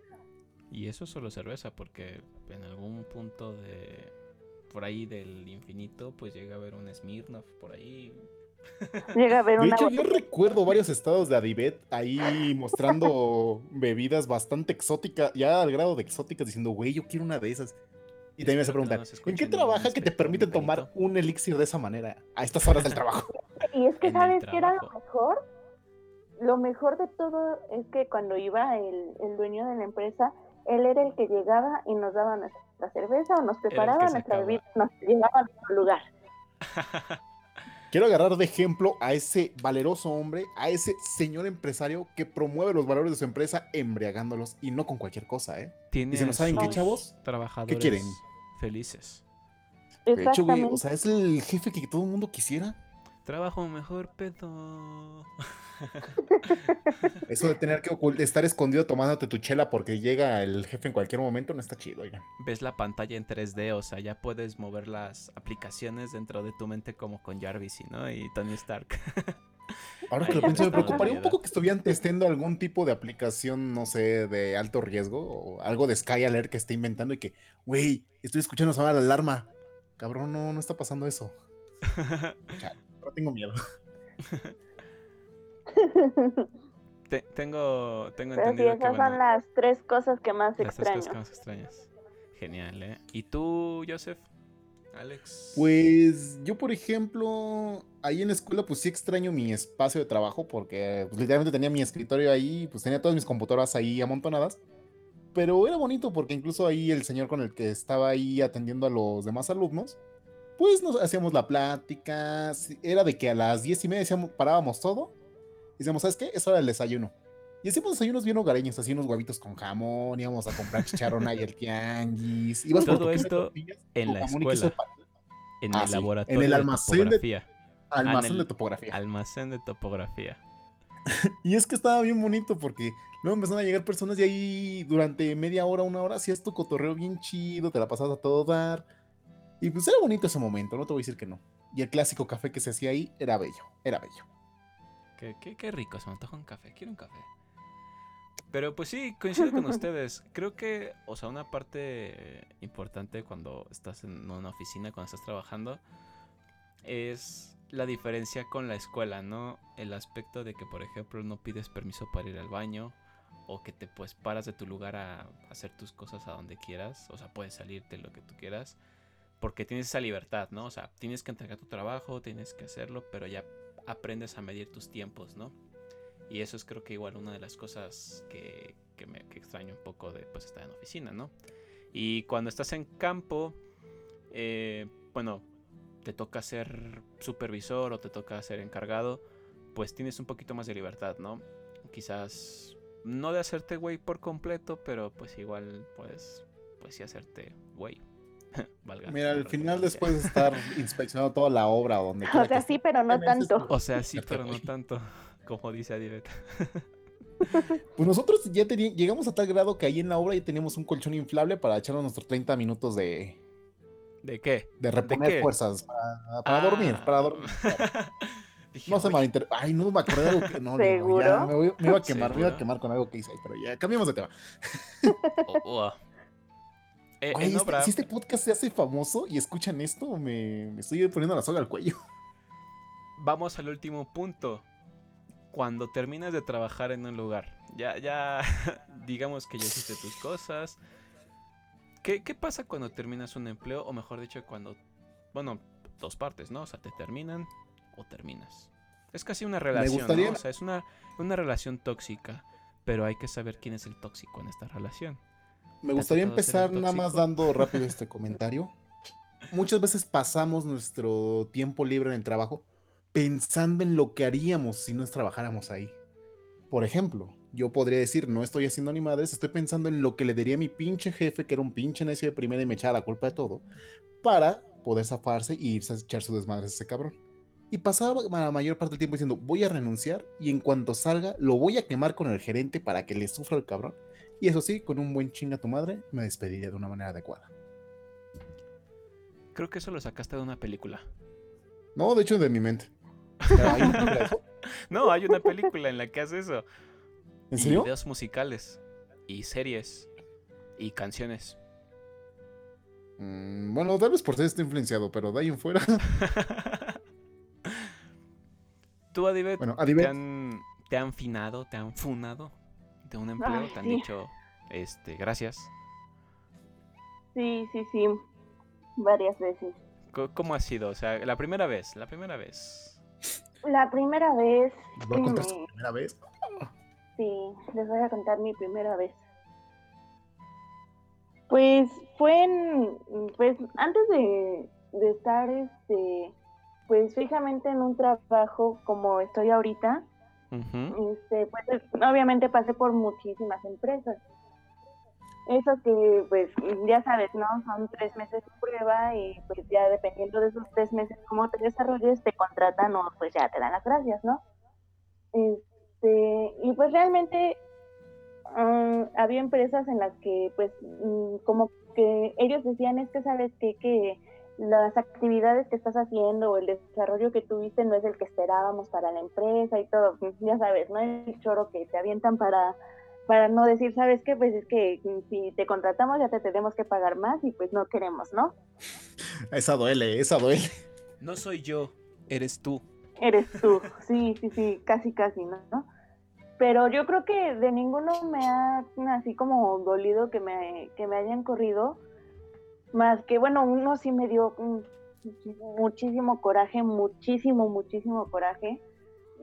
Speaker 1: Y eso solo cerveza, porque en algún punto de por ahí del infinito, pues llega a haber un Smirnoff por ahí.
Speaker 3: Llega a ver
Speaker 2: De
Speaker 3: una
Speaker 2: hecho, yo recuerdo varios estados de Adivet ahí mostrando (laughs) bebidas bastante exóticas, ya al grado de exóticas, diciendo, güey, yo quiero una de esas. Y también me hace
Speaker 1: que
Speaker 2: preguntar,
Speaker 1: no
Speaker 2: ¿en qué trabaja que te permiten tomar un elixir de esa manera a estas horas del trabajo?
Speaker 3: Y es que sabes que era lo mejor. Lo mejor de todo es que cuando iba el, el dueño de la empresa, él era el que llegaba y nos daba nuestra cerveza o nos preparaba nuestra bebida, nos llevaba a nuestro lugar. (laughs)
Speaker 2: Quiero agarrar de ejemplo a ese valeroso hombre, a ese señor empresario que promueve los valores de su empresa embriagándolos y no con cualquier cosa, ¿eh? Y si no saben qué, chavos,
Speaker 1: trabajadores
Speaker 2: quieren?
Speaker 1: felices.
Speaker 2: de hecho, güey, o sea, es el jefe que todo el mundo quisiera.
Speaker 1: Trabajo mejor, pedo. (laughs)
Speaker 2: Eso de tener que estar escondido tomándote tu chela porque llega el jefe en cualquier momento no está chido, oigan.
Speaker 1: Ves la pantalla en 3D, o sea, ya puedes mover las aplicaciones dentro de tu mente como con Jarvis, ¿no? Y Tony Stark. (laughs)
Speaker 2: Ahora que lo pienso, me preocuparía un poco que estuvieran testeando algún tipo de aplicación, no sé, de alto riesgo o algo de Sky Alert que esté inventando y que, güey, estoy escuchando sonar la alarma. Cabrón, no, no está pasando eso. (laughs) Tengo miedo. (laughs)
Speaker 1: Te- tengo, tengo
Speaker 3: Pero sí,
Speaker 1: entendido que
Speaker 3: esas son las tres cosas que más
Speaker 1: las tres
Speaker 3: extraño.
Speaker 1: cosas que más extrañas. Genial, ¿eh? ¿Y tú, Joseph? Alex.
Speaker 2: Pues yo, por ejemplo, ahí en la escuela, pues sí extraño mi espacio de trabajo porque pues, literalmente tenía mi escritorio ahí, pues tenía todas mis computadoras ahí amontonadas. Pero era bonito porque incluso ahí el señor con el que estaba ahí atendiendo a los demás alumnos, pues nos hacíamos la plática. Era de que a las diez y media decíamos- parábamos todo y decíamos, ¿sabes qué? Es hora del desayuno. Y hacíamos desayunos bien hogareños, así unos huevitos con jamón, íbamos a comprar chicharrón ahí al tianguis. ibas
Speaker 1: Todo esto
Speaker 2: tortillas,
Speaker 1: en la escuela. En
Speaker 2: Ah,
Speaker 1: el
Speaker 2: sí,
Speaker 1: laboratorio
Speaker 2: en el almacén de-
Speaker 1: topografía.
Speaker 2: Almacén
Speaker 1: el-
Speaker 2: de topografía.
Speaker 1: Almacén de topografía. (laughs)
Speaker 2: Y es que estaba bien bonito porque luego empezaron a llegar personas y ahí durante media hora, una hora, hacías tu cotorreo bien chido, te la pasabas a todo dar. Y pues era bonito ese momento, no te voy a decir que no. Y el clásico café que se hacía ahí era bello, era bello.
Speaker 1: Qué, qué- qué rico, se me antoja un café. Quiero un café. Pero pues sí, coincido con (laughs) ustedes. Creo que, o sea, una parte importante cuando estás en una oficina, cuando estás trabajando, es la diferencia con la escuela, ¿no? El aspecto de que, por ejemplo, no pides permiso para ir al baño o que te pues paras de tu lugar a hacer tus cosas a donde quieras, o sea, puedes salirte lo que tú quieras, porque tienes esa libertad, ¿no? O sea, tienes que entregar tu trabajo, tienes que hacerlo, pero ya aprendes a medir tus tiempos, ¿no? Y eso es creo que igual una de las cosas que, que me que extraño un poco de pues estar en oficina, ¿no? Y cuando estás en campo, eh, bueno, te toca ser supervisor o te toca ser encargado, pues tienes un poquito más de libertad, ¿no? Quizás no de hacerte güey por completo, pero pues igual puedes, pues sí hacerte güey. (laughs)
Speaker 2: Valga Mira, al final después de estar (laughs) inspeccionando toda la obra donde...
Speaker 3: O sea, sí, pero no tanto.
Speaker 1: O sea, sí, pero no tanto, como dice Adivet. (laughs)
Speaker 2: Pues nosotros ya llegamos a tal grado que ahí en la obra ya teníamos un colchón inflable para echarnos nuestros 30 minutos de...
Speaker 1: ¿De qué?
Speaker 2: De reponer fuerzas, para, dormir, para dormir. no se malinter... Ay, no me acordé de algo que no.
Speaker 3: ¿Seguro?
Speaker 2: me, iba a quemar, me iba a quemar con algo que hice ahí, pero ya cambiamos de tema. oh, oh. Eh, este, si este podcast se hace famoso y escuchan esto, me, me estoy poniendo la soga al cuello. (laughs)
Speaker 1: Vamos al último punto cuando terminas de trabajar en un lugar, ya, ya, (laughs) digamos que ya hiciste tus cosas. ¿Qué, pasa cuando terminas un empleo? O mejor dicho, cuando, bueno, dos partes, ¿no? O sea, te terminan o terminas. Es casi una relación, ¿no? O sea, es una, una relación tóxica, pero hay que saber quién es el tóxico en esta relación.
Speaker 2: Me gustaría empezar nada más dando rápido (laughs) este comentario. Muchas veces pasamos nuestro tiempo libre en el trabajo pensando en lo que haríamos si no trabajáramos ahí. Por ejemplo, yo podría decir, no estoy haciendo ni madres, estoy pensando en lo que le diría a mi pinche jefe, que era un pinche necio de primera y me echaba la culpa de todo, para poder zafarse y irse a echar su desmadre a ese cabrón. Y pasaba la mayor parte del tiempo diciendo, voy a renunciar y en cuanto salga, lo voy a quemar con el gerente para que le sufra el cabrón. Y eso sí, con un buen chinga a tu madre, me despediría de una manera adecuada.
Speaker 1: Creo que eso lo sacaste de una película.
Speaker 2: No, de hecho, de mi mente. (laughs)
Speaker 1: no, hay una película en la que hace eso.
Speaker 2: ¿En serio?
Speaker 1: Y videos musicales y series y canciones.
Speaker 2: Mm, bueno, tal vez por ser está influenciado, pero de ahí en fuera. (laughs)
Speaker 1: ¿Tú, Te, han, te han finado, te han funado de un empleo? ¿Te han dicho este, gracias?
Speaker 3: Sí, sí, sí. Varias veces.
Speaker 1: ¿Cómo ha sido? O sea, la primera vez, la primera vez.
Speaker 3: La primera vez.
Speaker 2: ¿Voy a contar su primera vez?
Speaker 3: Sí, les voy a contar mi primera vez. Pues fue en, pues antes de, de estar este, pues fijamente en un trabajo como estoy ahorita, este, pues obviamente pasé por muchísimas empresas. Eso que, pues, ya sabes, ¿no? Son tres meses de prueba y pues ya dependiendo de esos tres meses cómo te desarrolles, te contratan o pues ya te dan las gracias, ¿no? Este, y pues realmente mm, había empresas en las que, pues, mm, como que ellos decían, es que sabes que, que las actividades que estás haciendo o el desarrollo que tuviste no es el que esperábamos para la empresa y todo, (laughs) ya sabes, ¿no? El choro que te avientan para para no decir, ¿sabes qué? Pues es que si te contratamos ya te tenemos que pagar más y pues no queremos, ¿no? (laughs)
Speaker 2: Esa duele, esa duele.
Speaker 1: No soy yo, eres tú.
Speaker 3: Eres tú, (laughs) sí, sí, sí, casi, casi, ¿no? Pero yo creo que de ninguno me ha así como dolido que me, que me hayan corrido, más que, bueno, uno sí me dio muchísimo coraje, muchísimo, muchísimo coraje.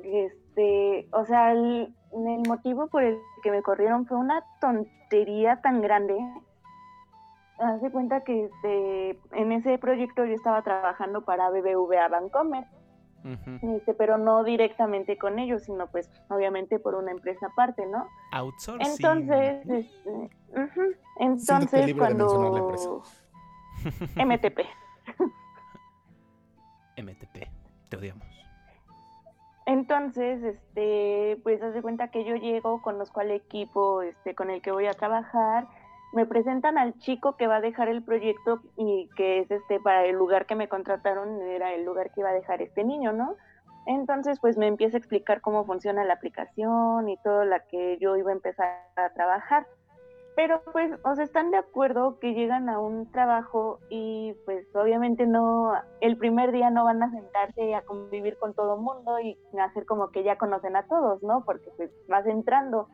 Speaker 3: Este, o sea, el, el motivo por el que me corrieron fue una tontería tan grande. Haz de cuenta que este, en ese proyecto yo estaba trabajando para BBVA Bancomer, este, pero no directamente con ellos, sino pues obviamente por una empresa aparte, ¿no?
Speaker 1: Outsourcing.
Speaker 3: Entonces, este, entonces cuando... (laughs) MTP.
Speaker 1: MTP, te odiamos.
Speaker 3: Entonces, este, pues haz de cuenta que yo llego, conozco al equipo este, con el que voy a trabajar, me presentan al chico que va a dejar el proyecto y que es este para el lugar que me contrataron, era el lugar que iba a dejar este niño, ¿no? Entonces, pues me empieza a explicar cómo funciona la aplicación y todo la que yo iba a empezar a trabajar. Pero pues, o sea, están de acuerdo que llegan a un trabajo y pues obviamente no, el primer día no van a sentarse a convivir con todo mundo y hacer como que ya conocen a todos, ¿no? Porque pues vas entrando.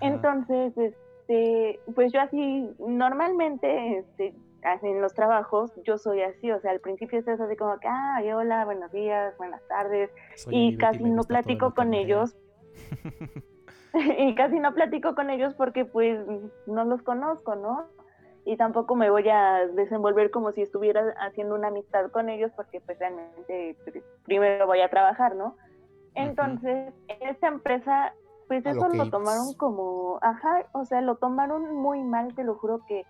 Speaker 3: Entonces, este, pues yo así, normalmente, este, en los trabajos yo soy así, o sea, al principio estás así como que, ah, hola, buenos días, buenas tardes, y casi no platico con ellos (laughs) (laughs) y casi no platico con ellos porque pues no los conozco, ¿no? Y tampoco me voy a desenvolver como si estuviera haciendo una amistad con ellos porque pues realmente pues, primero voy a trabajar, ¿no? Entonces, en esta empresa, pues eso lo tomaron como, ajá, o sea, lo tomaron muy mal, te lo juro que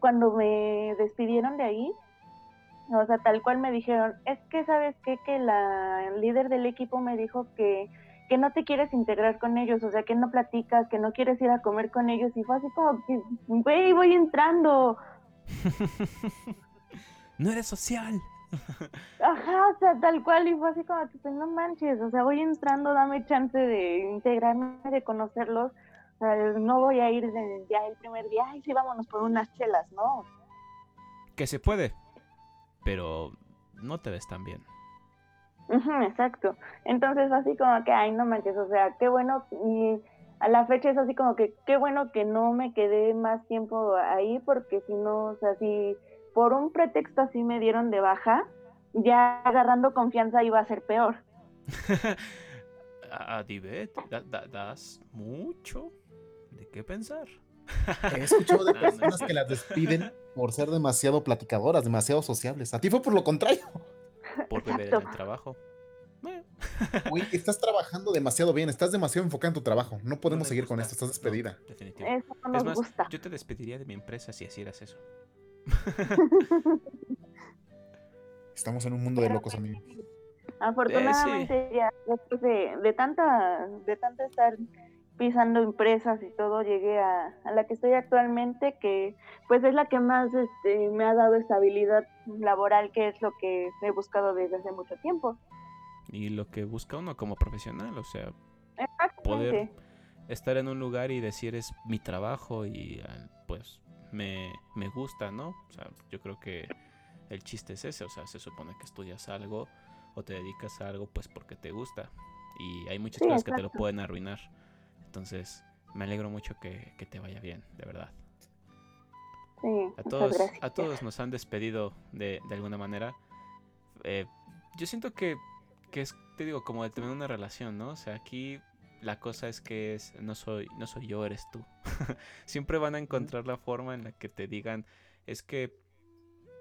Speaker 3: cuando me despidieron de ahí, o sea, tal cual me dijeron, es que sabes qué, que la líder del equipo me dijo que que no te quieres integrar con ellos, o sea, que no platicas, que no quieres ir a comer con ellos, y fue así como que, güey, voy entrando. (laughs)
Speaker 1: no eres social.
Speaker 3: Ajá, o sea, tal cual, y fue así como que, pues no manches, o sea, voy entrando, dame chance de integrarme, de conocerlos, o sea, no voy a ir ya el primer día, ay, sí, vámonos por unas chelas, ¿no?
Speaker 1: Que se puede, pero no te ves tan bien
Speaker 3: exacto. Entonces, así como que, ay, no manches, o sea, qué bueno. Y a la fecha es así como que, qué bueno que no me quedé más tiempo ahí, porque si no, o sea, si por un pretexto así me dieron de baja, ya agarrando confianza iba a ser peor. (laughs)
Speaker 1: Adibet, das mucho de qué pensar.
Speaker 2: He escuchado de (laughs) personas que las despiden por ser demasiado platicadoras, demasiado sociables. A ti fue por lo contrario
Speaker 1: por (laughs) beber en el trabajo. (laughs)
Speaker 2: Uy, estás trabajando demasiado bien, estás demasiado enfocado en tu trabajo. No podemos seguir con esto, estás despedida.
Speaker 3: definitivamente. es más,
Speaker 1: yo te despediría de mi empresa si hicieras eso. (laughs)
Speaker 2: Estamos en un mundo de locos, amigos.
Speaker 3: Afortunadamente, ya después de, de, tanta, de tanto estar pisando empresas y todo, llegué a, la que estoy actualmente, que pues es la que más este, me ha dado estabilidad laboral, que es lo que he buscado desde hace mucho tiempo.
Speaker 1: Y lo que busca uno como profesional, o sea, poder estar en un lugar y decir es mi trabajo y ah, pues me, me gusta, ¿no? O sea, yo creo que el chiste es ese, o sea, se supone que estudias algo o te dedicas a algo pues porque te gusta. Y hay muchas cosas que te lo pueden arruinar. Entonces, me alegro mucho que, te vaya bien, de verdad.
Speaker 3: Sí,
Speaker 1: a todos, a todos nos han despedido de, alguna manera. Eh, yo siento que, que, es, te digo, como de tener una relación, ¿no? O sea, aquí la cosa es que es, no soy, no soy yo, eres tú. (laughs) Siempre van a encontrar la forma en la que te digan, es que,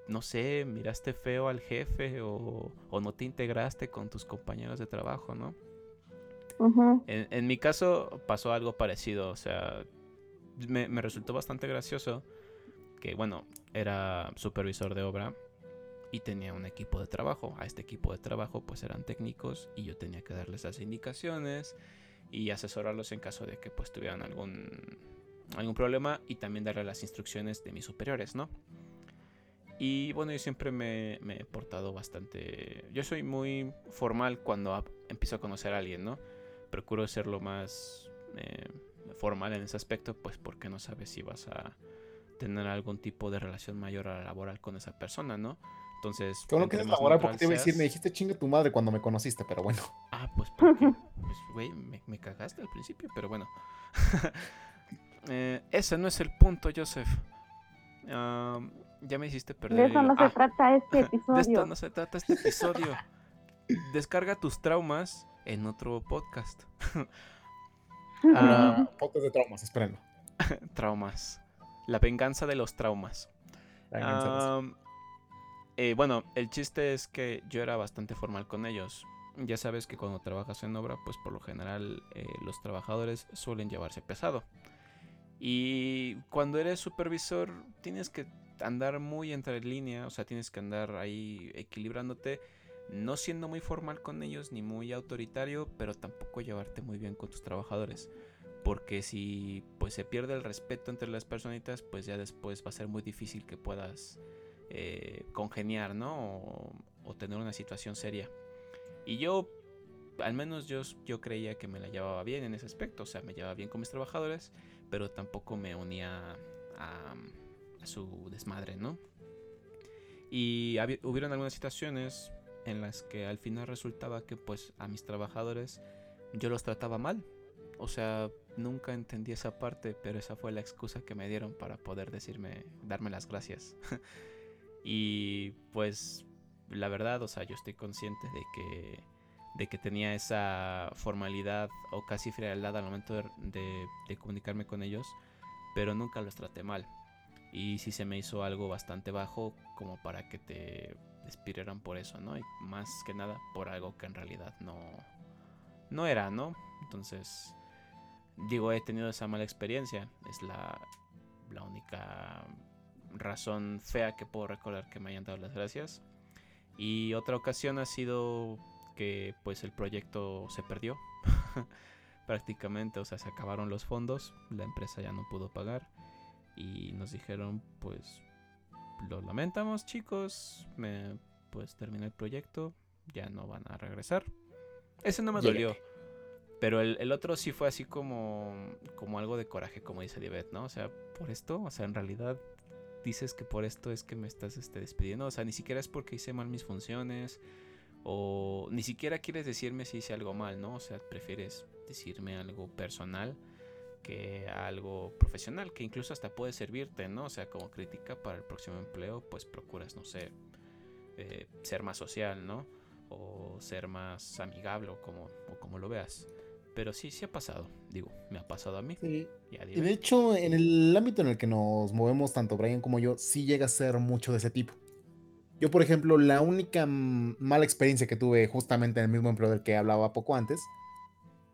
Speaker 1: no sé, miraste feo al jefe o, o no te integraste con tus compañeros de trabajo, ¿no? En, mi caso pasó algo parecido, o sea, me, resultó bastante gracioso que, bueno, era supervisor de obra y tenía un equipo de trabajo. A este equipo de trabajo pues eran técnicos y yo tenía que darles las indicaciones y asesorarlos en caso de que pues tuvieran algún, algún problema y también darle las instrucciones de mis superiores, ¿no? Y bueno, yo siempre me, me, he portado bastante... Yo soy muy formal cuando empiezo a conocer a alguien, ¿no? Procuro ser lo más eh, formal en ese aspecto, pues porque no sabes si vas a tener algún tipo de relación mayor a la laboral con esa persona, ¿no? Entonces.
Speaker 2: Como que es laboral, porque te iba a decir, me dijiste chingue tu madre cuando me conociste, pero bueno.
Speaker 1: Ah, pues porque, (laughs) pues, güey, me, cagaste al principio, pero bueno. (laughs) eh, ese no es el punto, Joseph. ya me hiciste perder.
Speaker 3: De eso (laughs) no se trata este episodio.
Speaker 1: De esto no se trata este episodio. Descarga tus traumas en otro podcast. (laughs)
Speaker 2: Ah, podcast de traumas, espérenlo. (laughs)
Speaker 1: traumas. La venganza de los traumas. Eh, bueno, el chiste es que yo era bastante formal con ellos. Ya sabes que cuando trabajas en obra, pues por lo general eh, los trabajadores suelen llevarse pesado. Y cuando eres supervisor, tienes que andar muy entre línea, o sea, tienes que andar ahí equilibrándote no siendo muy formal con ellos ni muy autoritario, pero tampoco llevarte muy bien con tus trabajadores. Porque si pues se pierde el respeto entre las personitas, pues ya después va a ser muy difícil que puedas eh, congeniar, ¿no? O, tener una situación seria. Y yo, al menos yo, yo creía que me la llevaba bien en ese aspecto. O sea, me llevaba bien con mis trabajadores, pero tampoco me unía a, a su desmadre, ¿no? Y hubieron algunas situaciones en las que al final resultaba que pues a mis trabajadores yo los trataba mal. O sea, nunca entendí esa parte, pero esa fue la excusa que me dieron para poder decirme, darme las gracias. (laughs) y pues la verdad, o sea, yo estoy consciente de que de que tenía esa formalidad o casi frialdad al momento de, de, comunicarme con ellos, pero nunca los traté mal. Y sí se me hizo algo bastante bajo como para que te despidieran por eso, ¿no? Y más que nada por algo que en realidad no, no era, ¿no? Entonces, digo, he tenido esa mala experiencia. Es la, la única razón fea que puedo recordar que me hayan dado las gracias. Y otra ocasión ha sido que pues el proyecto se perdió (laughs) prácticamente, o sea, se acabaron los fondos, la empresa ya no pudo pagar y nos dijeron pues lo lamentamos chicos, me pues terminé el proyecto, ya no van a regresar. Ese no me dolió. Pero el, otro sí fue así como, como algo de coraje, como dice Divet, ¿no? O sea, por esto, o sea, en realidad dices que por esto es que me estás este, despidiendo. O sea, ni siquiera es porque hice mal mis funciones. O ni siquiera quieres decirme si hice algo mal, ¿no? O sea, prefieres decirme algo personal que algo profesional, que incluso hasta puede servirte, ¿no? O sea, como crítica para el próximo empleo, pues procuras, no sé, eh, ser más social, ¿no? O ser más amigable o como, o como lo veas. Pero sí, sí ha pasado. Digo, me ha pasado a mí.
Speaker 2: Sí. Y, de hecho, en el ámbito en el que nos movemos, tanto Brian como yo, sí llega a ser mucho de ese tipo. Yo, por ejemplo, la única mala experiencia que tuve justamente en el mismo empleo del que hablaba poco antes,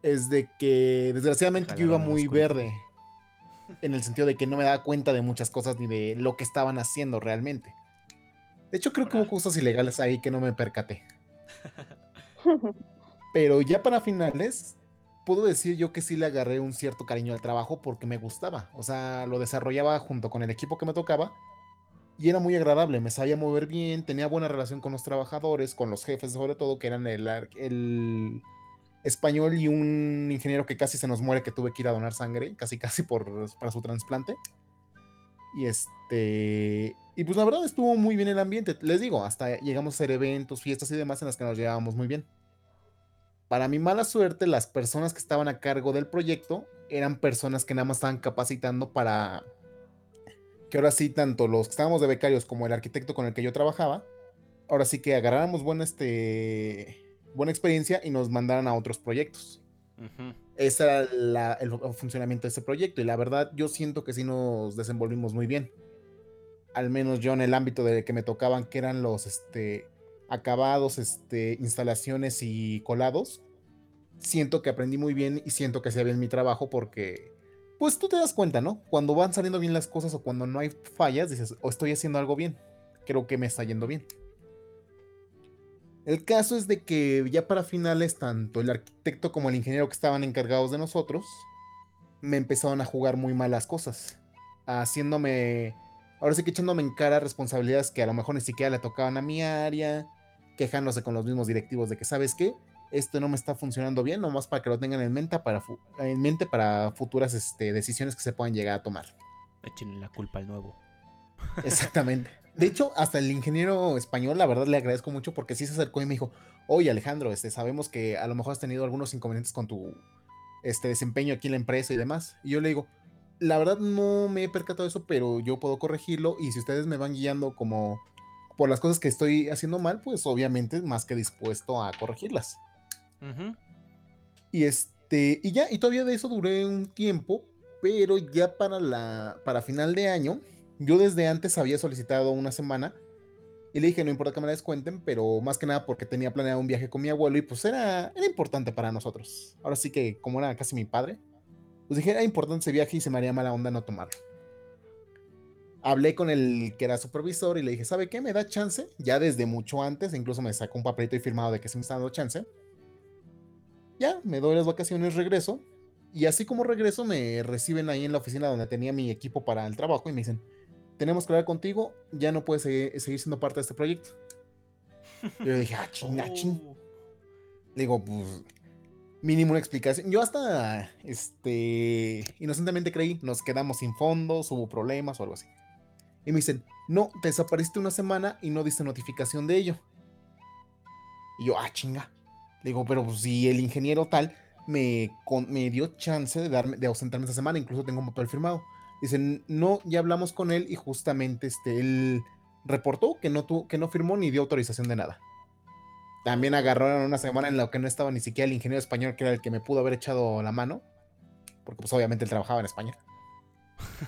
Speaker 2: es de que desgraciadamente yo iba muy verde. En el sentido de que no me daba cuenta de muchas cosas ni de lo que estaban haciendo realmente. De hecho, creo que hubo cosas ilegales ahí que no me percaté. (laughs) Pero ya para finales, puedo decir yo que sí le agarré un cierto cariño al trabajo porque me gustaba. O sea, lo desarrollaba junto con el equipo que me tocaba y era muy agradable. Me sabía mover bien, tenía buena relación con los trabajadores, con los jefes, sobre todo, que eran el, el español y un ingeniero que casi se nos muere, que tuve que ir a donar sangre, casi casi por, para su trasplante. Y este. Y pues la verdad estuvo muy bien el ambiente. Les digo, hasta llegamos a hacer eventos, fiestas y demás en las que nos llevábamos muy bien. Para mi mala suerte, las personas que estaban a cargo del proyecto eran personas que nada más estaban capacitando para que ahora sí, tanto los que estábamos de becarios como el arquitecto con el que yo trabajaba, ahora sí que agarráramos buena, este, buena experiencia y nos mandaran a otros proyectos. Ese era el, funcionamiento de ese proyecto y la verdad yo siento que sí nos desenvolvimos muy bien. Al menos yo en el ámbito de que me tocaban, que eran los, este, acabados, este, instalaciones y colados, siento que aprendí muy bien y siento que hacía bien mi trabajo porque, pues tú te das cuenta, ¿no? Cuando van saliendo bien las cosas o cuando no hay fallas, dices, o estoy haciendo algo bien, creo que me está yendo bien. El caso es de que ya para finales, tanto el arquitecto como el ingeniero que estaban encargados de nosotros, me empezaron a jugar muy malas cosas, haciéndome, ahora sí que echándome en cara responsabilidades que a lo mejor ni siquiera le tocaban a mi área, quejándose con los mismos directivos de que, ¿sabes qué? Esto no me está funcionando bien, nomás para que lo tengan en mente para, en mente para futuras este, decisiones que se puedan llegar a tomar.
Speaker 1: Echen la culpa al nuevo.
Speaker 2: Exactamente. De hecho, hasta el ingeniero español, la verdad le agradezco mucho porque sí se acercó y me dijo, oye Alejandro, este, sabemos que a lo mejor has tenido algunos inconvenientes con tu este, desempeño aquí en la empresa y demás. Y yo le digo, la verdad no me he percatado de eso, pero yo puedo corregirlo y si ustedes me van guiando como por las cosas que estoy haciendo mal, pues obviamente más que dispuesto a corregirlas. Y este, y ya, y todavía de eso duré un tiempo, pero ya para la, para final de año, yo desde antes había solicitado una semana y le dije, no importa que me la descuenten, pero más que nada porque tenía planeado un viaje con mi abuelo y pues era, era importante para nosotros. Ahora sí que como era casi mi padre, pues dije, era importante ese viaje y se me haría mala onda no tomarlo hablé con el que era supervisor y le dije, ¿sabe qué? ¿Me da chance? Ya desde mucho antes, incluso me sacó un papelito y firmado de que se me está dando chance. Ya, me doy las vacaciones, regreso. Y así como regreso, me reciben ahí en la oficina donde tenía mi equipo para el trabajo y me dicen, tenemos que hablar contigo, ya no puedes seguir, siendo parte de este proyecto. (laughs) yo dije, ah, ching, ah, ching. Oh. Le digo, pues, mínimo una explicación. Yo hasta, este, inocentemente creí, nos quedamos sin fondos, hubo problemas o algo así. Y me dicen, no, te desapareciste una semana y no diste notificación de ello. Y yo, ah, chinga. Le digo, pero si el ingeniero tal me, me dio chance de, darme, de ausentarme esa semana, incluso tengo un papel firmado. Dicen, no, ya hablamos con él y justamente este, él reportó que no, tu, que no firmó ni dio autorización de nada. También agarraron una semana en la que no estaba ni siquiera el ingeniero español, que era el que me pudo haber echado la mano. Porque pues obviamente él trabajaba en España.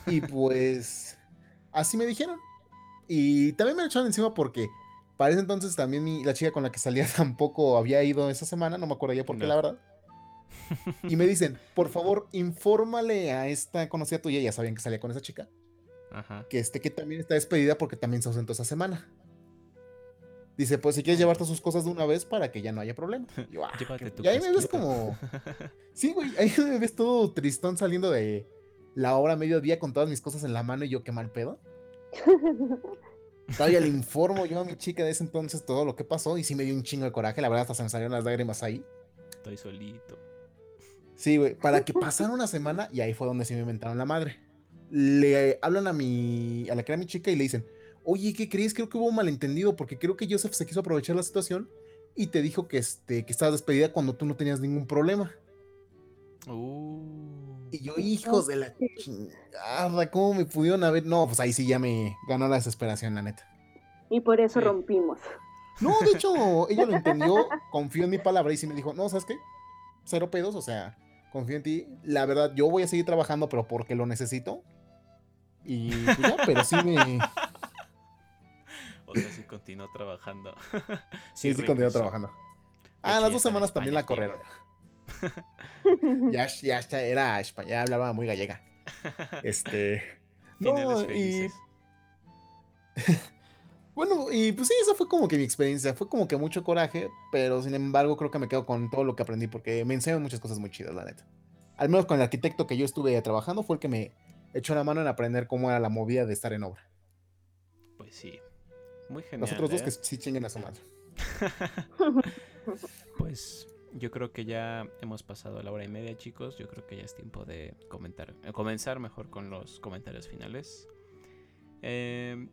Speaker 2: Y pues así me dijeron. Y también me lo echaron encima porque para ese entonces también mi- la chica con la que salía (laughs) tampoco había ido esa semana, no me acuerdo ya por qué,
Speaker 1: No.
Speaker 2: la verdad. Y me dicen, por favor, infórmale a esta conocida tuya, ya sabían que salía con esa chica,
Speaker 1: Ajá.
Speaker 2: que este que también está despedida porque también se ausentó esa semana. Dice, pues si quieres llevarte sus cosas de una vez para que ya no haya problema. Y, (laughs) yo, "Ah,
Speaker 1: Llévate
Speaker 2: qué-".
Speaker 1: tu
Speaker 2: y ahí me ves como... (laughs) Sí, güey, ahí (laughs) me ves todo tristón saliendo de la hora a mediodía con todas mis cosas en la mano y yo qué mal pedo. Todavía le informo yo a mi chica de ese entonces todo lo que pasó y sí me dio un chingo de coraje, la verdad hasta se me salieron las lágrimas ahí.
Speaker 1: Estoy solito.
Speaker 2: Sí, güey, para que (laughs) pasara una semana y ahí fue donde sí me inventaron la madre. Le hablan a mi, a la que era mi chica y le dicen, oye, ¿qué crees? Creo que hubo un malentendido porque creo que Joseph se quiso aprovechar la situación y te dijo que, este, que estabas despedida cuando tú no tenías ningún problema.
Speaker 1: Uh.
Speaker 2: Y yo, hijos de la chingada, ¿cómo me pudieron haber? No, pues ahí sí ya me ganó la desesperación, la neta.
Speaker 3: Y por eso
Speaker 1: Sí.
Speaker 3: rompimos.
Speaker 2: No, de hecho, ella lo (laughs) entendió, confió en mi palabra y sí me dijo, no, ¿sabes qué? Cero pedos, o sea, confío en ti. La verdad, yo voy a seguir trabajando, pero porque lo necesito. Y pues ya, (laughs) pero sí me...
Speaker 1: O sea, sí continuó trabajando. (laughs)
Speaker 2: Sí, sí,
Speaker 1: regresó.
Speaker 2: trabajando. Ah, las dos semanas también la
Speaker 1: España,
Speaker 2: corrieron. (laughs) Ya, ya, ya era espa- ya hablaba muy gallega. Este...
Speaker 1: Finales
Speaker 2: No, y. Bueno, y pues sí, esa fue como que mi experiencia. Fue como que mucho coraje, pero sin embargo creo que me quedo con todo lo que aprendí porque me enseñan muchas cosas muy chidas, la neta. Al menos con el arquitecto que yo estuve trabajando fue el que me echó la mano en aprender cómo era la movida de estar en obra.
Speaker 1: Pues sí. Muy genial.
Speaker 2: Los otros dos
Speaker 1: ¿eh?
Speaker 2: que sí chinguen a su madre. (laughs)
Speaker 1: Pues yo creo que ya hemos pasado la hora y media, chicos. Yo creo que ya es tiempo de comentar, eh, comenzar mejor con los comentarios finales. Eh,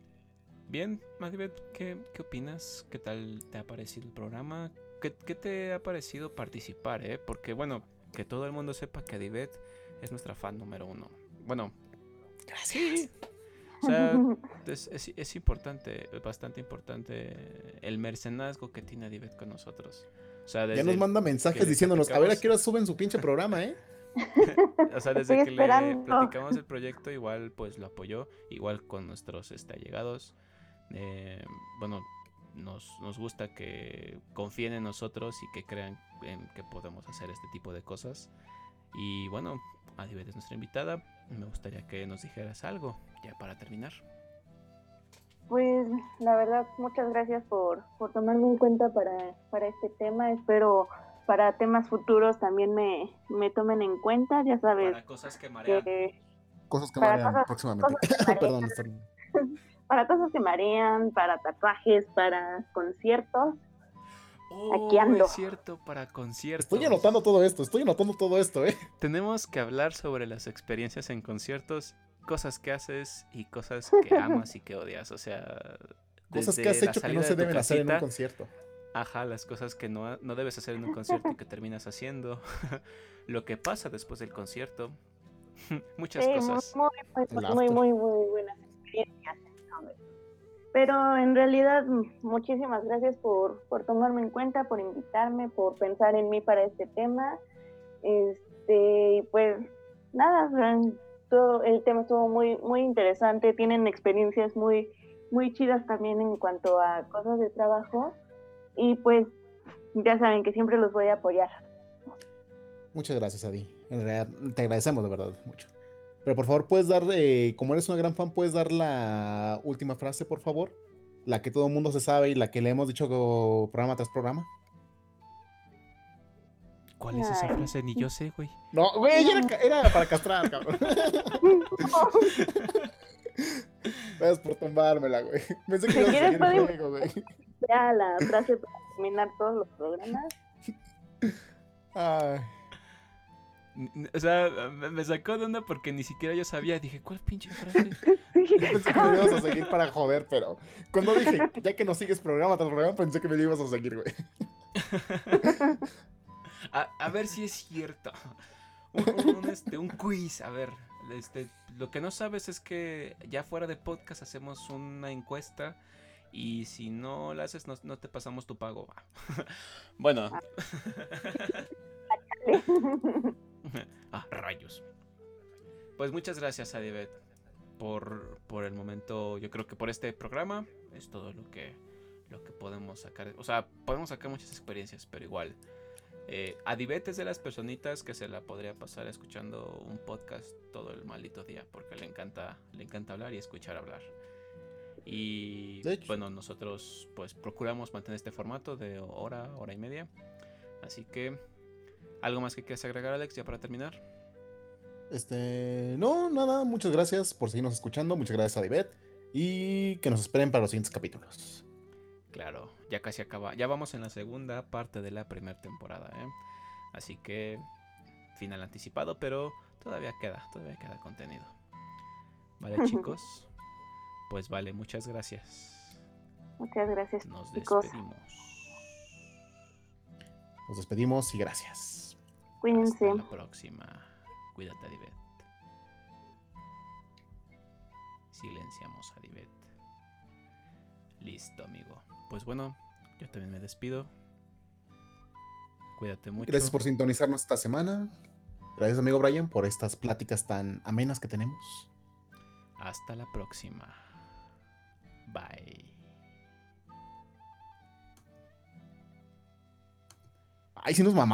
Speaker 1: bien, Macbeth, ¿qué, qué opinas? ¿Qué tal te ha parecido el programa? ¿Qué, qué te ha parecido participar? Eh? Porque, bueno, que todo el mundo sepa que Adivet es nuestra fan número uno. Bueno,
Speaker 2: Gracias.
Speaker 1: o sea, es, es- es importante, bastante importante el mercenazgo que tiene Adivet con nosotros. O sea,
Speaker 2: Ya nos manda mensajes diciéndonos, a ver a qué hora suben su pinche programa, ¿eh? (laughs)
Speaker 1: O sea, desde
Speaker 3: Estoy
Speaker 1: que le platicamos el proyecto, igual pues lo apoyó, igual con nuestros este, allegados. Eh, bueno, nos, nos gusta que confíen en nosotros y que crean en que podemos hacer este tipo de cosas. Y bueno, Adibet es nuestra invitada. Me gustaría que nos dijeras algo, ya para terminar.
Speaker 3: Pues la verdad, muchas gracias por, por tomarme en cuenta para, para este tema. Espero para temas futuros también me, me tomen en cuenta. Ya sabes
Speaker 1: Para cosas que marean.
Speaker 3: que
Speaker 2: Cosas que marean
Speaker 3: cosas-
Speaker 2: próximamente.
Speaker 3: cosas que (laughs) marean.
Speaker 2: Perdón, (laughs)
Speaker 3: para cosas que marean, para tatuajes, para conciertos. Aquí
Speaker 1: Oh,
Speaker 3: ando.
Speaker 1: es cierto, para conciertos.
Speaker 2: Estoy anotando todo esto, estoy anotando todo esto, ¿eh? (laughs)
Speaker 1: Tenemos que hablar sobre las experiencias en conciertos, cosas que haces y cosas (laughs) que amas y que odias. O sea,
Speaker 2: Cosas que has hecho que no se deben hacer en un
Speaker 1: casita,
Speaker 2: concierto.
Speaker 1: Ajá, las cosas que no, no debes hacer en un concierto y que terminas haciendo. (laughs) Lo que pasa después del concierto. Muchas
Speaker 3: Sí,
Speaker 1: cosas.
Speaker 3: Muy, muy,
Speaker 2: after.
Speaker 3: muy, muy, muy buenas experiencias. Pero en realidad, muchísimas gracias por, por tomarme en cuenta, por invitarme, por pensar en mí para este tema. Este, pues nada, todo el tema estuvo muy, muy interesante. Tienen experiencias muy, muy chidas también en cuanto a cosas de trabajo. Y pues ya saben que siempre los voy a apoyar.
Speaker 2: Muchas gracias, Adi. En realidad, te agradecemos de verdad mucho. Pero por favor, puedes dar, eh, como eres una gran fan, puedes dar la última frase, por favor. La que todo el mundo se sabe y la que le hemos dicho programa tras programa.
Speaker 1: ¿Cuál es esa frase? Ni yo sé, güey.
Speaker 2: No, güey, era, era para castrar, cabrón. (laughs) Gracias por tumbármela, güey. Pensé que
Speaker 3: Si
Speaker 2: ibas a seguir el juego, güey.
Speaker 3: Ya la frase para terminar todos los programas.
Speaker 2: Ay,
Speaker 1: O sea, me sacó de onda porque ni siquiera yo sabía. Dije, ¿cuál pinche frase? (laughs)
Speaker 2: pensé (laughs) que me ibas a seguir para joder, pero cuando dije, ya que no sigues programa tras programa, pensé que me ibas a seguir, güey. (laughs)
Speaker 1: A, a ver si es cierto. Un, un- un, este, un quiz, a ver. Este, lo que no sabes es que ya fuera de podcast hacemos una encuesta Y si no la haces, no, no te pasamos tu pago. bueno. (laughs) ah, rayos. Pues muchas gracias, Adibet, por, por el momento. Yo creo que por este programa es todo lo que, lo que podemos sacar. O sea, podemos sacar muchas experiencias, pero igual. Eh, Adibet es de las personitas que se la podría pasar escuchando un podcast todo el maldito día, porque le encanta, le encanta hablar y escuchar hablar. Y bueno, nosotros pues procuramos mantener este formato de hora, hora y media. Así que, ¿algo más que quieras agregar, Alex, ya para terminar?
Speaker 2: Este, no, nada, muchas gracias por seguirnos escuchando, muchas gracias a Divet y que nos esperen para los siguientes capítulos.
Speaker 1: Claro, ya casi acaba, ya vamos en la segunda parte de la primera temporada, ¿eh? Así que final anticipado, pero todavía queda, todavía queda contenido. Vale, chicos. Pues vale, muchas gracias.
Speaker 3: Muchas gracias.
Speaker 1: Nos despedimos.
Speaker 2: Nos despedimos y gracias.
Speaker 3: Cuídense.
Speaker 1: Hasta la próxima. Cuídate, Adibet. Silenciamos a Adibet. Listo, amigo. Pues bueno, yo también me despido. Cuídate mucho.
Speaker 2: Gracias por sintonizarnos esta semana. Gracias, amigo Brian, por estas pláticas tan amenas que tenemos.
Speaker 1: Hasta la próxima. Bye.
Speaker 2: Ay, si nos mamamos.